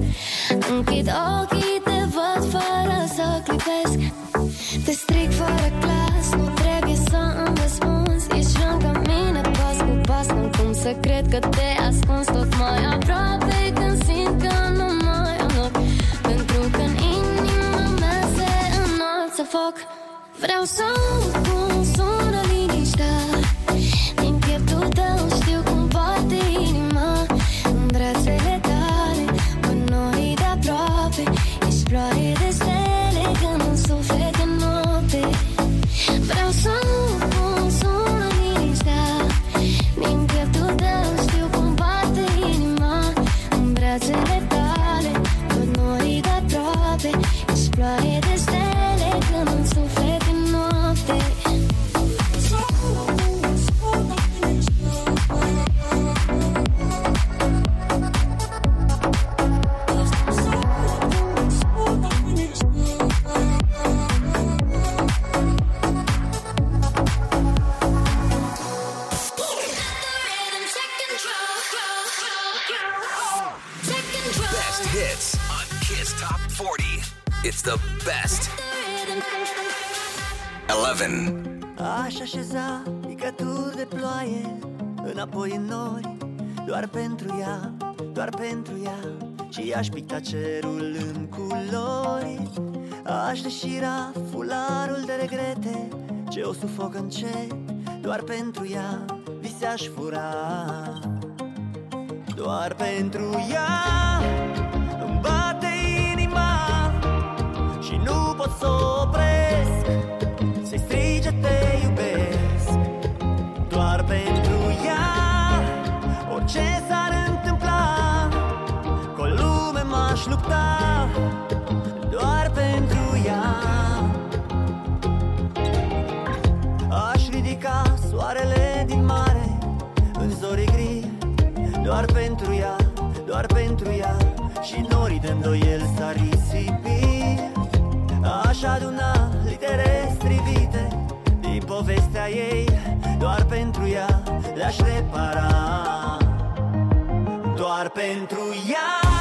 Speaker 2: Închid ochii, te văd fără să clipesc. Te stric fără clas Nu trebuie să îmi răspunzi. Ești lângă mine pas cu pas Nu cum să cred că te ascunzi. Tot mai aproape Când simt că nu mai am loc. Pentru că în inima mea se înalță foc
Speaker 1: But I.
Speaker 23: aș picta cerul în culori Aș deșira fularul de regrete. Ce o sufoc încet Doar pentru ea vise aș fura. Doar pentru ea Îmi bate inima Și nu pot să o opresc Să-i strige te iubesc. Doar pentru ea Orice s-ar lume m-aș lupta Doar pentru ea. Aș ridica soarele din mare În zorii gri Doar pentru ea, doar pentru ea. Și norii de îndoiel s-ar risipi. Aș aduna litere strivite Din povestea ei Doar pentru ea le-aș repara. Doar pentru ea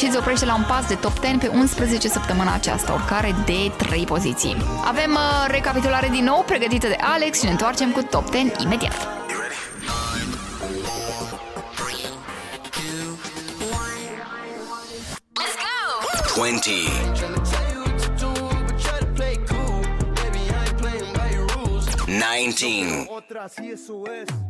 Speaker 23: pentru ea
Speaker 3: urcă și îți oprește la un pas de top 10 pe 11 săptămâna aceasta, urcare de 3 poziții. Avem uh, recapitulare din nou pregătită de Alex și ne întoarcem cu top 10 imediat.
Speaker 1: 20. 19.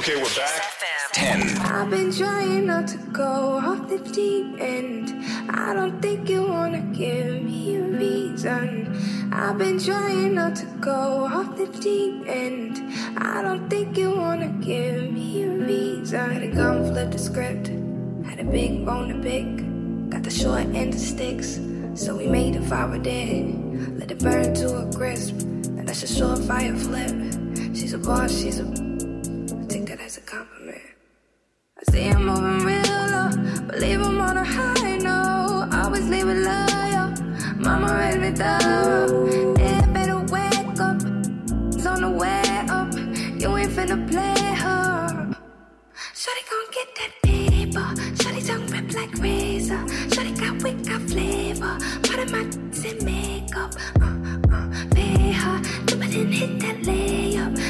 Speaker 5: Okay, we're back.
Speaker 1: 10.
Speaker 24: I've been trying not to go off the deep end. I don't think you wanna give me a reason. I've been trying not to go off the deep end. I don't think you wanna give me a reason. Had a gun, flip the script. Had a big bone to pick. Got the short end of sticks. So we made a fire dead. Let it burn to a crisp. And that's a short fire flip. She's a boss, she's a. See him moving real low, but leave him on a high note. Always leave it loyal. Mama raised me thorough. Yeah, better wake up. It's on the way up. You ain't finna play her. Shawty gon' get that paper. Shawty tongue rip like razor. Shawty got wick, got flavor. Part of my in makeup. Uh, uh, pay her. Do it and hit that layup.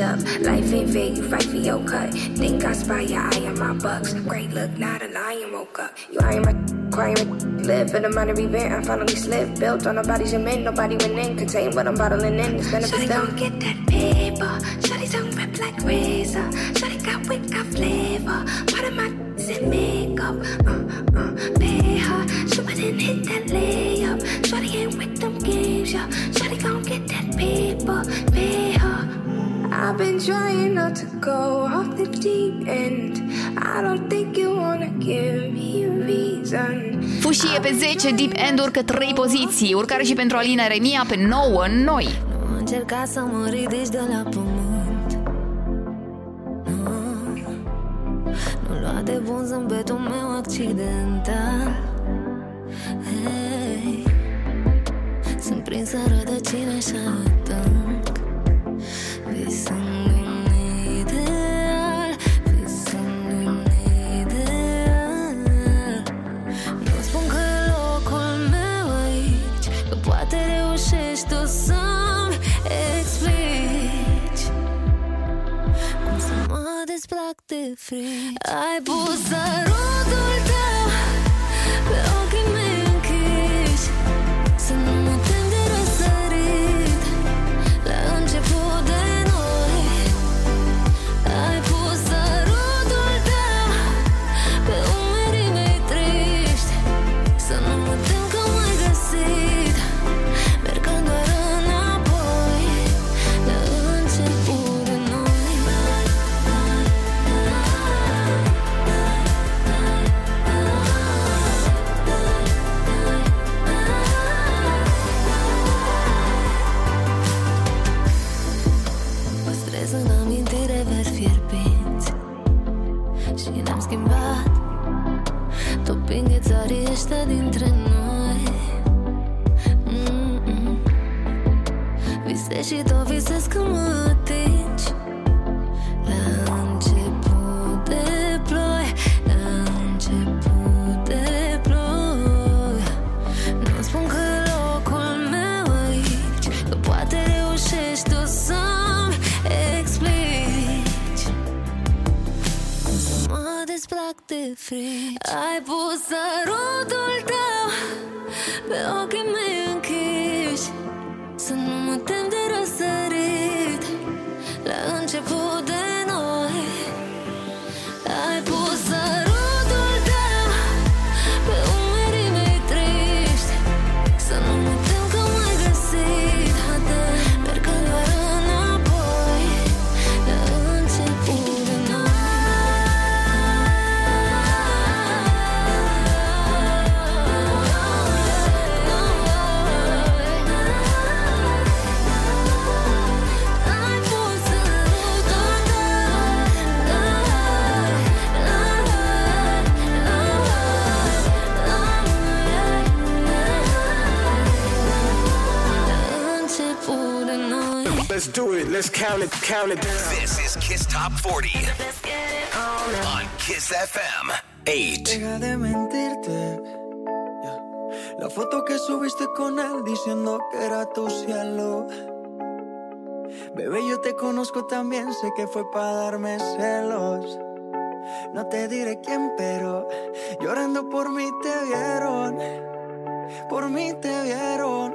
Speaker 24: up. Life ain't fair, you fight for your cut. Think I spy your eye on my bucks. Great look, not a lion woke up. You eyeing my crying live in a minor event. I finally slipped. Built on nobody's cement, nobody went in. Contain what I'm bottling in. It's a Shawty gon' get that paper. Shawty tongue rip like razor. Shawty got wick, got flavor. Part of my in makeup. Uh, uh, pay her. It and hit that layup. Shawty ain't with them games, yeah. Shawty gon' get that paper. Pay her. I've been trying not to go off the deep end. I don't think you wanna give me a reason.
Speaker 3: Fușie pe 10, Deep End urcă 3 poziții. Urcare și pentru Alina Remia pe 9 noi.
Speaker 15: Nu încerca să mă ridici de la pământ Nu, nu lua de bun zâmbetul meu accidental Hey, sunt prinsă în rădăcină așa desplac de frici Ai pus sărutul Visez și tot visez că mă atingi La început de ploi La început de ploi. Nu spun că e locul meu aici Că poate reușești tu să-mi explici. Cum să mă desplac de frici. Ai pus sărutul tău Pe ochii mei La început de
Speaker 5: Let's do it. Let's count it. Count it down.
Speaker 1: This is Kiss Top 40 on Kiss FM 8.
Speaker 25: Deja de mentirte. La foto que subiste con él diciendo que era tu cielo. Bebé, yo te conozco también, sé que fue para darme celos. No te diré quién, pero llorando por mí te vieron. Por mí te vieron.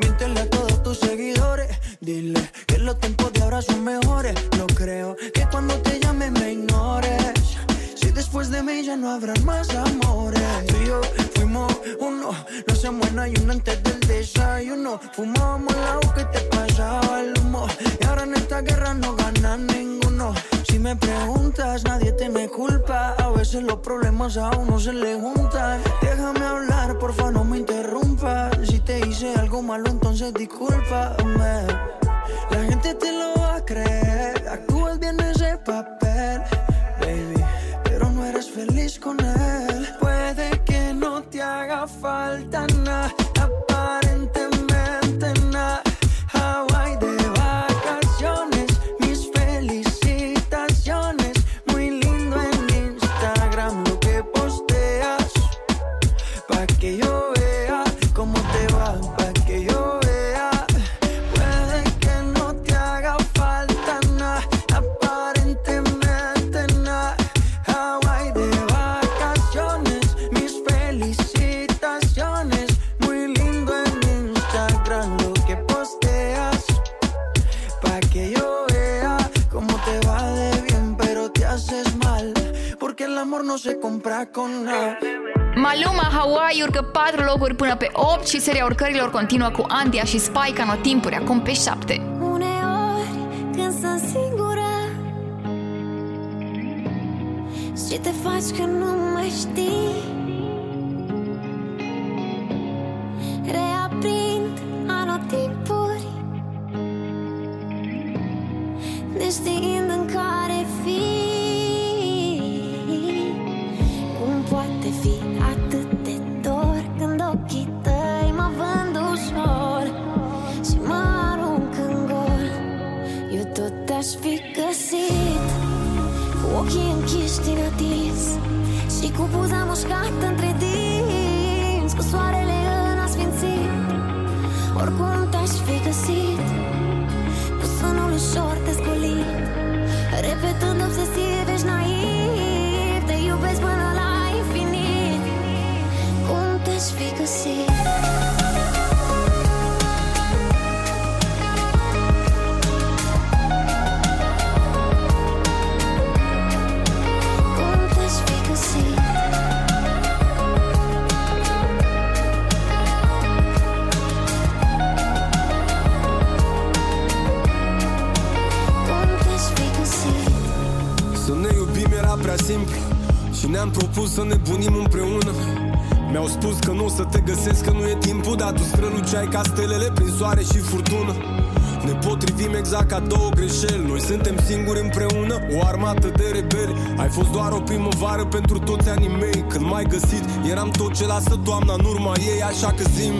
Speaker 23: Miéntele a todos tus seguidores. Dile que los tiempos de ahora son mejores. No creo que cuando te llame me ignores. Si después de mí ya no habrán más amores. Tú y yo fuimos uno. No hacemos nada y uno antes del desayuno. Fumábamos el agua que te pasaba el humo. Y ahora en esta guerra no gana ninguno. Si me preguntas, nadie te me culpa. A veces los problemas a uno se le juntan. Déjame hablar, porfa, no me interrumpas. Si te hice algo malo, entonces discúlpame. La gente te lo va a creer. Actúas bien ese papel, baby. Pero no eres feliz con él. Puede que no te haga falta nada, no se compra con nada.
Speaker 3: Maluma Hawaii urcă 4 locuri până pe 8 și seria urcărilor continuă cu Andia și Spike anotimpuri acum pe 7.
Speaker 2: Uneori când sunt singură Și te faci că nu mai știi Reaprind anotimpuri Neștiind în care fi te-aș fi găsit. Cu ochii închiși din atins Și cu buza mușcată între dinți Cu soarele în asfințit. Oricum te-aș fi găsit. Cu sunul ușor descolit
Speaker 7: străluceai ca stelele prin soare și furtună. Ne potrivim exact ca două greșeli. Noi suntem singuri împreună, o armată de rebeli. Ai fost doar o primăvară pentru toți anii mei Când m-ai găsit, eram tot ce lasă toamna în urma ei Așa că zim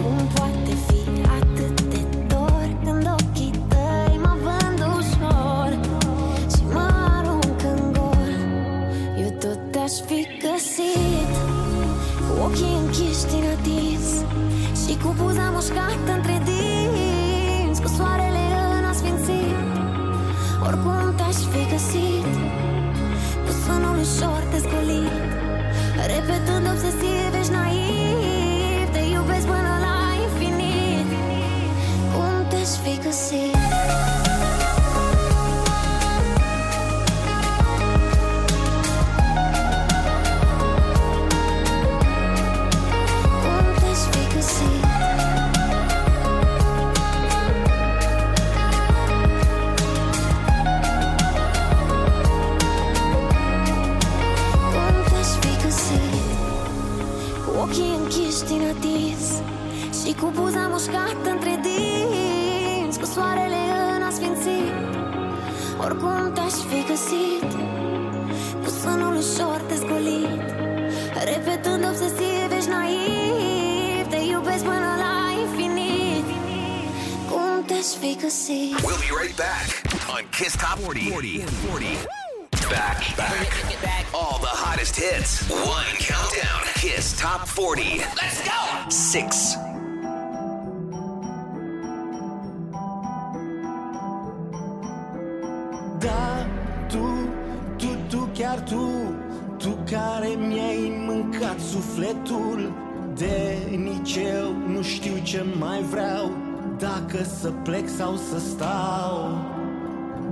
Speaker 19: plec sau să stau?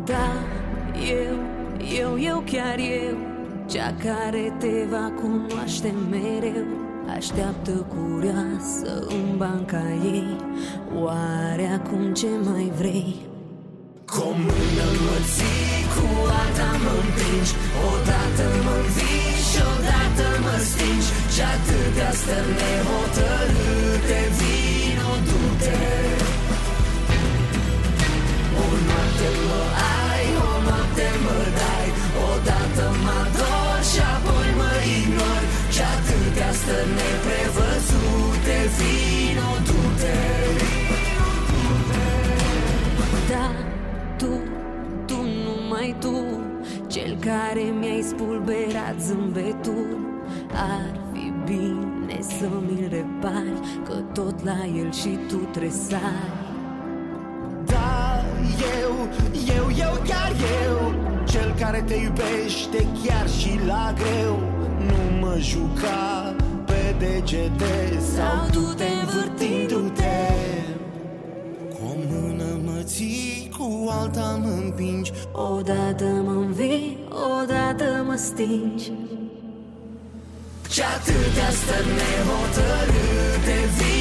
Speaker 15: Da, eu, eu, eu, chiar eu. Cea care te va cunoaște mereu. Așteaptă curioasă în banca ei. Oare acum ce mai vrei?
Speaker 19: Cu o mână mă ții, cu alta mă împingi Odată mă învingi și odată mă stingi. Și atâtea stări nehotărâte Vino, du-te noapte mă ai, o noapte mă dai Odată mă ador și apoi mă ignori Și atâtea stări neprevăzute Vino, du-te
Speaker 15: Da, tu, tu, numai tu Cel care mi-ai spulberat zâmbetul. Ar fi bine să mi-l repari Că tot la el și tu tresari.
Speaker 19: Da, eu, eu, eu, chiar eu. Cel care te iubește chiar și la greu. Nu mă juca pe degete Sau du-te. Învârtindu-te Cu o mână mă ții, cu alta mă împingi.
Speaker 15: Odată mă învii, odată mă stingi.
Speaker 19: Și atâtea stări nehotărâte Vino,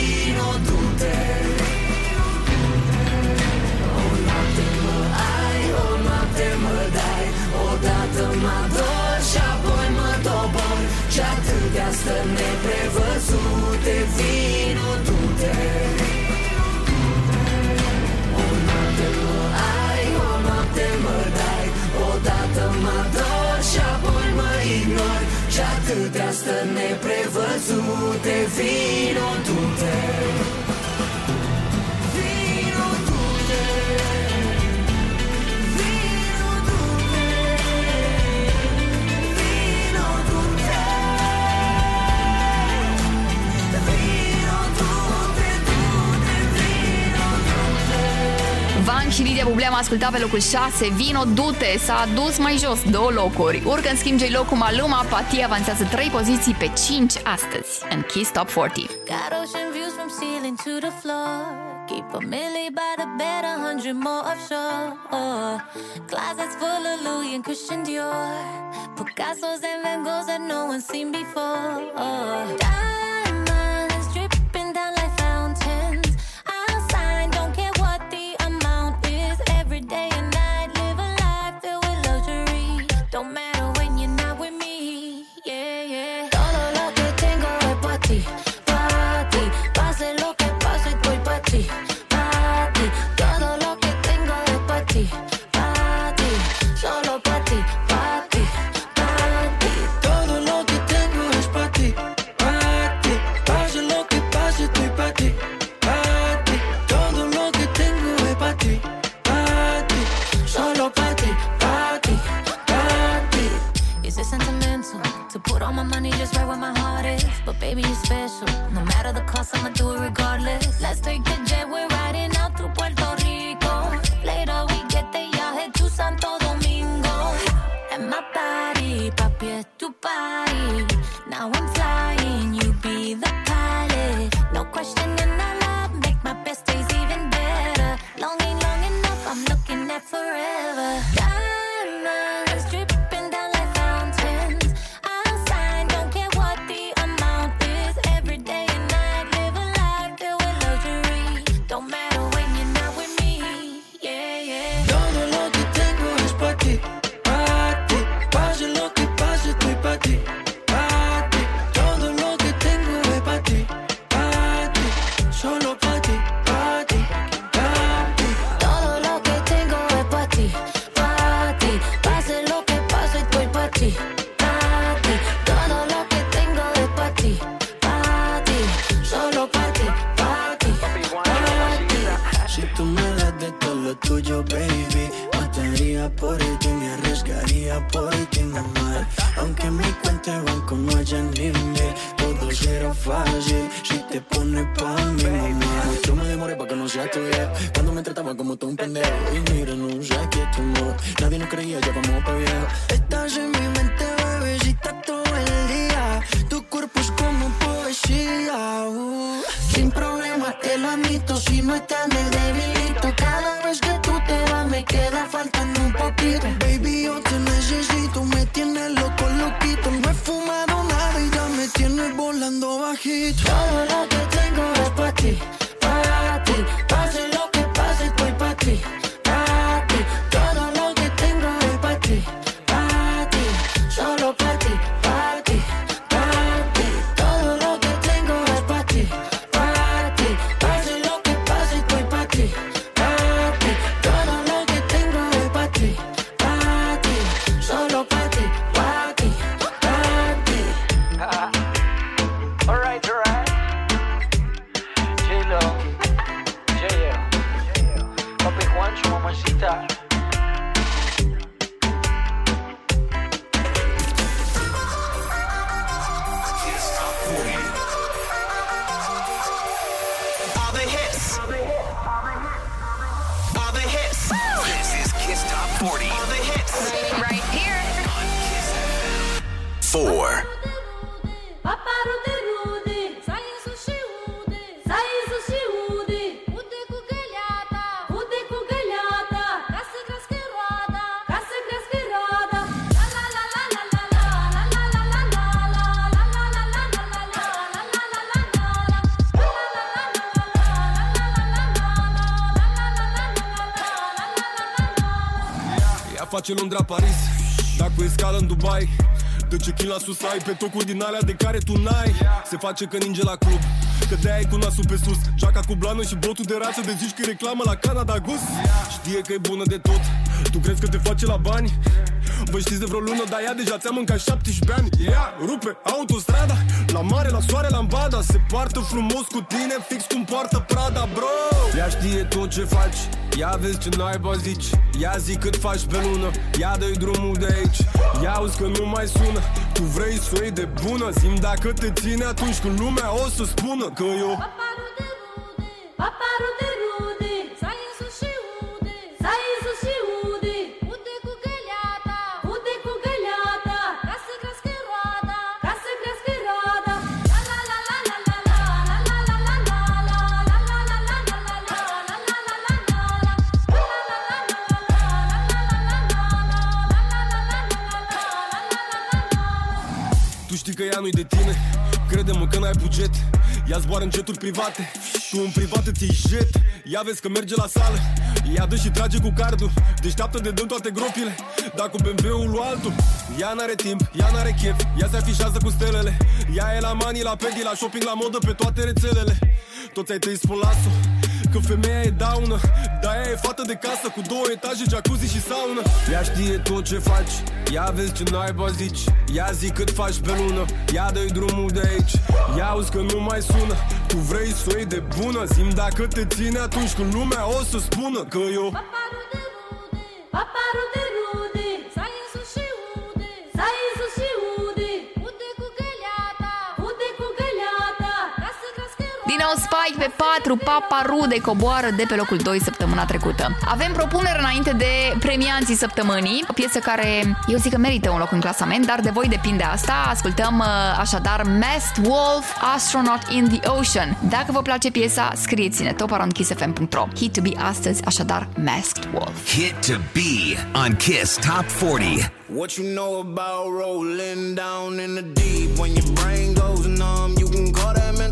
Speaker 19: Și atâtea stări neprevăzute Vino, du-te Vino,
Speaker 3: și Lidia Bublea am ascultat pe locul 6 Vino Dute s-a dus mai jos două locuri Urcă în schimb J-Lo cu Maluma Pati avansează 3 poziții pe 5 astăzi În Kiss Top 40
Speaker 15: Got ocean views from ceiling to the floor. Keep a milli by the bed, a hundred more offshore. Oh, closets full of Louis and Christian Dior. Picasso's and Van Goghs that no one's seen before. Oh, I'ma do it regardless. Let's take the me.
Speaker 13: Face Londra Paris. Dacă e scală în Dubai Dă ce chin la sus ai Pe tocuri din alea de care tu n-ai. Se face că ninge la club Că de-aia e cu nasul pe sus. Jaca cu blană și botul de rață De zici că e reclamă la Canada Gus Știe că e bună de tot Tu crezi că te face la bani? Vă știți de vreo lună, dar ea deja ți-a mâncat 17 ani. Ea rupe autostrada La mare, la soare, la ambada Se poartă frumos cu tine, fix cum poartă Prada, bro. Ea știe tot ce faci Ia vezi ce naiba zici. Ia zi cât faci pe lună. Ia dă drumul de aici. Ia auzi că nu mai sună. Tu vrei să o iei de bună? Zim dacă te ține atunci când lumea o să spună Că eu Ea zboară în jeturi private. Tu în privat îți iei jet. Ia vezi că merge la sală. Ea dă și trage cu cardul. Deșteaptă de dăm toate gropile. Dar cu BMW-ul lui altul. Ea n-are timp, ea n-are chef. Ea se afișează cu stelele. Ea e la mani, la pedi, la shopping, la modă Pe toate rețelele. Toți ai tăi spun lasă Că femeia e daună Dar ea e fată de casă Cu două etaje, jacuzzi și saună. Ea știe tot ce faci Ia vezi ce naiba zici. Ia zi cât faci pe lună Ia dă drumul de aici. Ia auzi că nu mai sună Tu vrei să o iei de bună? Zim dacă te ține atunci când lumea o să spună Că eu
Speaker 4: Paparude
Speaker 3: nou Spike pe 4, Papa Rude coboară de pe locul 2 săptămâna trecută. Avem propuneri înainte de premianții săptămânii, o piesă care eu zic că merită un loc în clasament, dar de voi depinde asta. Ascultăm uh, așadar Masked Wolf, Astronaut in the Ocean. Dacă vă place piesa, scrieți-ne toparoundkissfm.ro. Hit to be astăzi, așadar Masked Wolf.
Speaker 1: Hit to be on Kiss Top 40.
Speaker 26: What you know about rolling down in the deep? When your brain goes numb,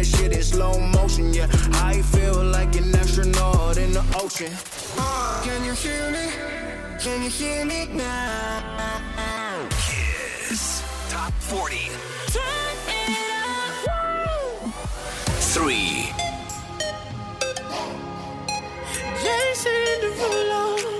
Speaker 26: that shit in slow motion. Yeah, I feel like an astronaut in the ocean.
Speaker 27: Can you hear me? Can you hear me now?
Speaker 1: Kiss Top 40. Three.
Speaker 27: Jason Derulo.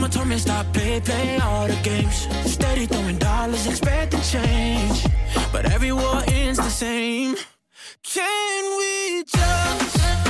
Speaker 10: Mama told me stop play, play all the games. Steady throwing dollars, expecting change. But every war ends the same. Can we just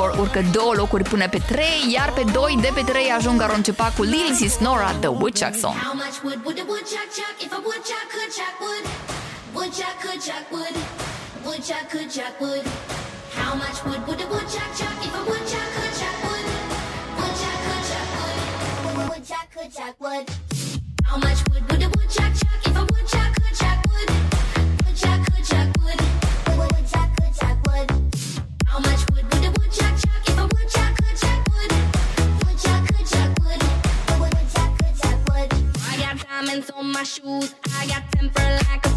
Speaker 3: Floor urcă două locuri până pe 3, iar pe 2 de pe 3 ajung Aron Cepa cu Lil Sis Nora, The Woodchuck Song.
Speaker 24: How much would,
Speaker 28: would a woodchuck chuck if a woodchuck could chuck wood? Woodchuck could chuck wood. Woodchuck could chuck wood. How much wood would a woodchuck chuck? shoes. I got temper like a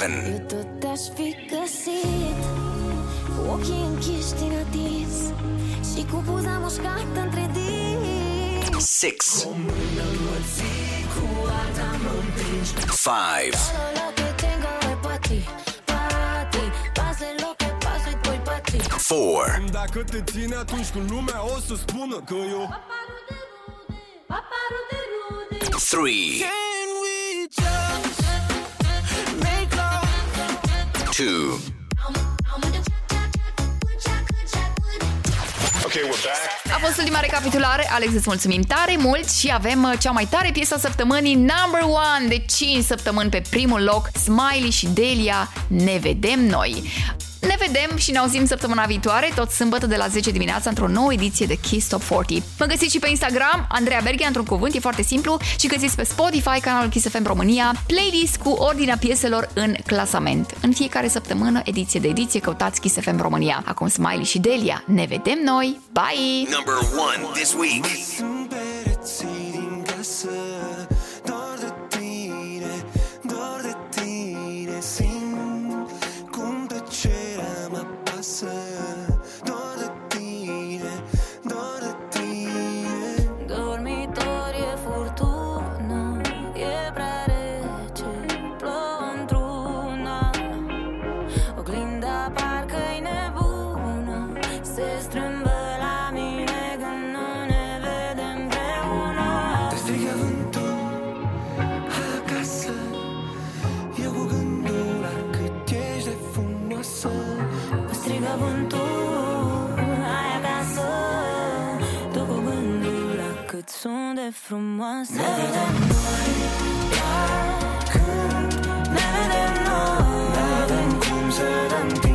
Speaker 7: Heaven
Speaker 10: Eu
Speaker 15: tot aș fi găsit. Cu ochii închiși din atins Și cu buza mușcată între dinți
Speaker 10: Six.
Speaker 15: Cu mână mă ții, cu alta mă împingi Five.
Speaker 10: Four.
Speaker 29: Dacă te ține atunci cu lumea o să spună că eu
Speaker 10: Paparul
Speaker 7: de rude, paparul de rude.
Speaker 10: Three. two.
Speaker 5: Okay, we're back.
Speaker 3: A fost ultima recapitulare. Alex, îți mulțumim tare mult și avem uh, cea mai tare piesă săptămânii, number one, de 5 săptămâni pe primul loc, Smiley și Delia, ne vedem noi. Ne vedem și ne auzim săptămâna viitoare, tot sâmbătă de la 10 dimineața, într-o nouă ediție de Kiss Top 40. Mă găsiți și pe Instagram, Andreea Berghia, într-un cuvânt, e foarte simplu, și găsiți pe Spotify, canalul Kiss FM România, playlist cu ordinea pieselor în clasament. În fiecare săptămână, ediție de ediție, căutați Kiss FM România. Acum Smiley și Delia. Ne vedem noi! Bye!
Speaker 7: sunt de frumoasă.
Speaker 15: Ne vedem noi, când ne vedem noi.
Speaker 7: N-avem cum să
Speaker 15: ne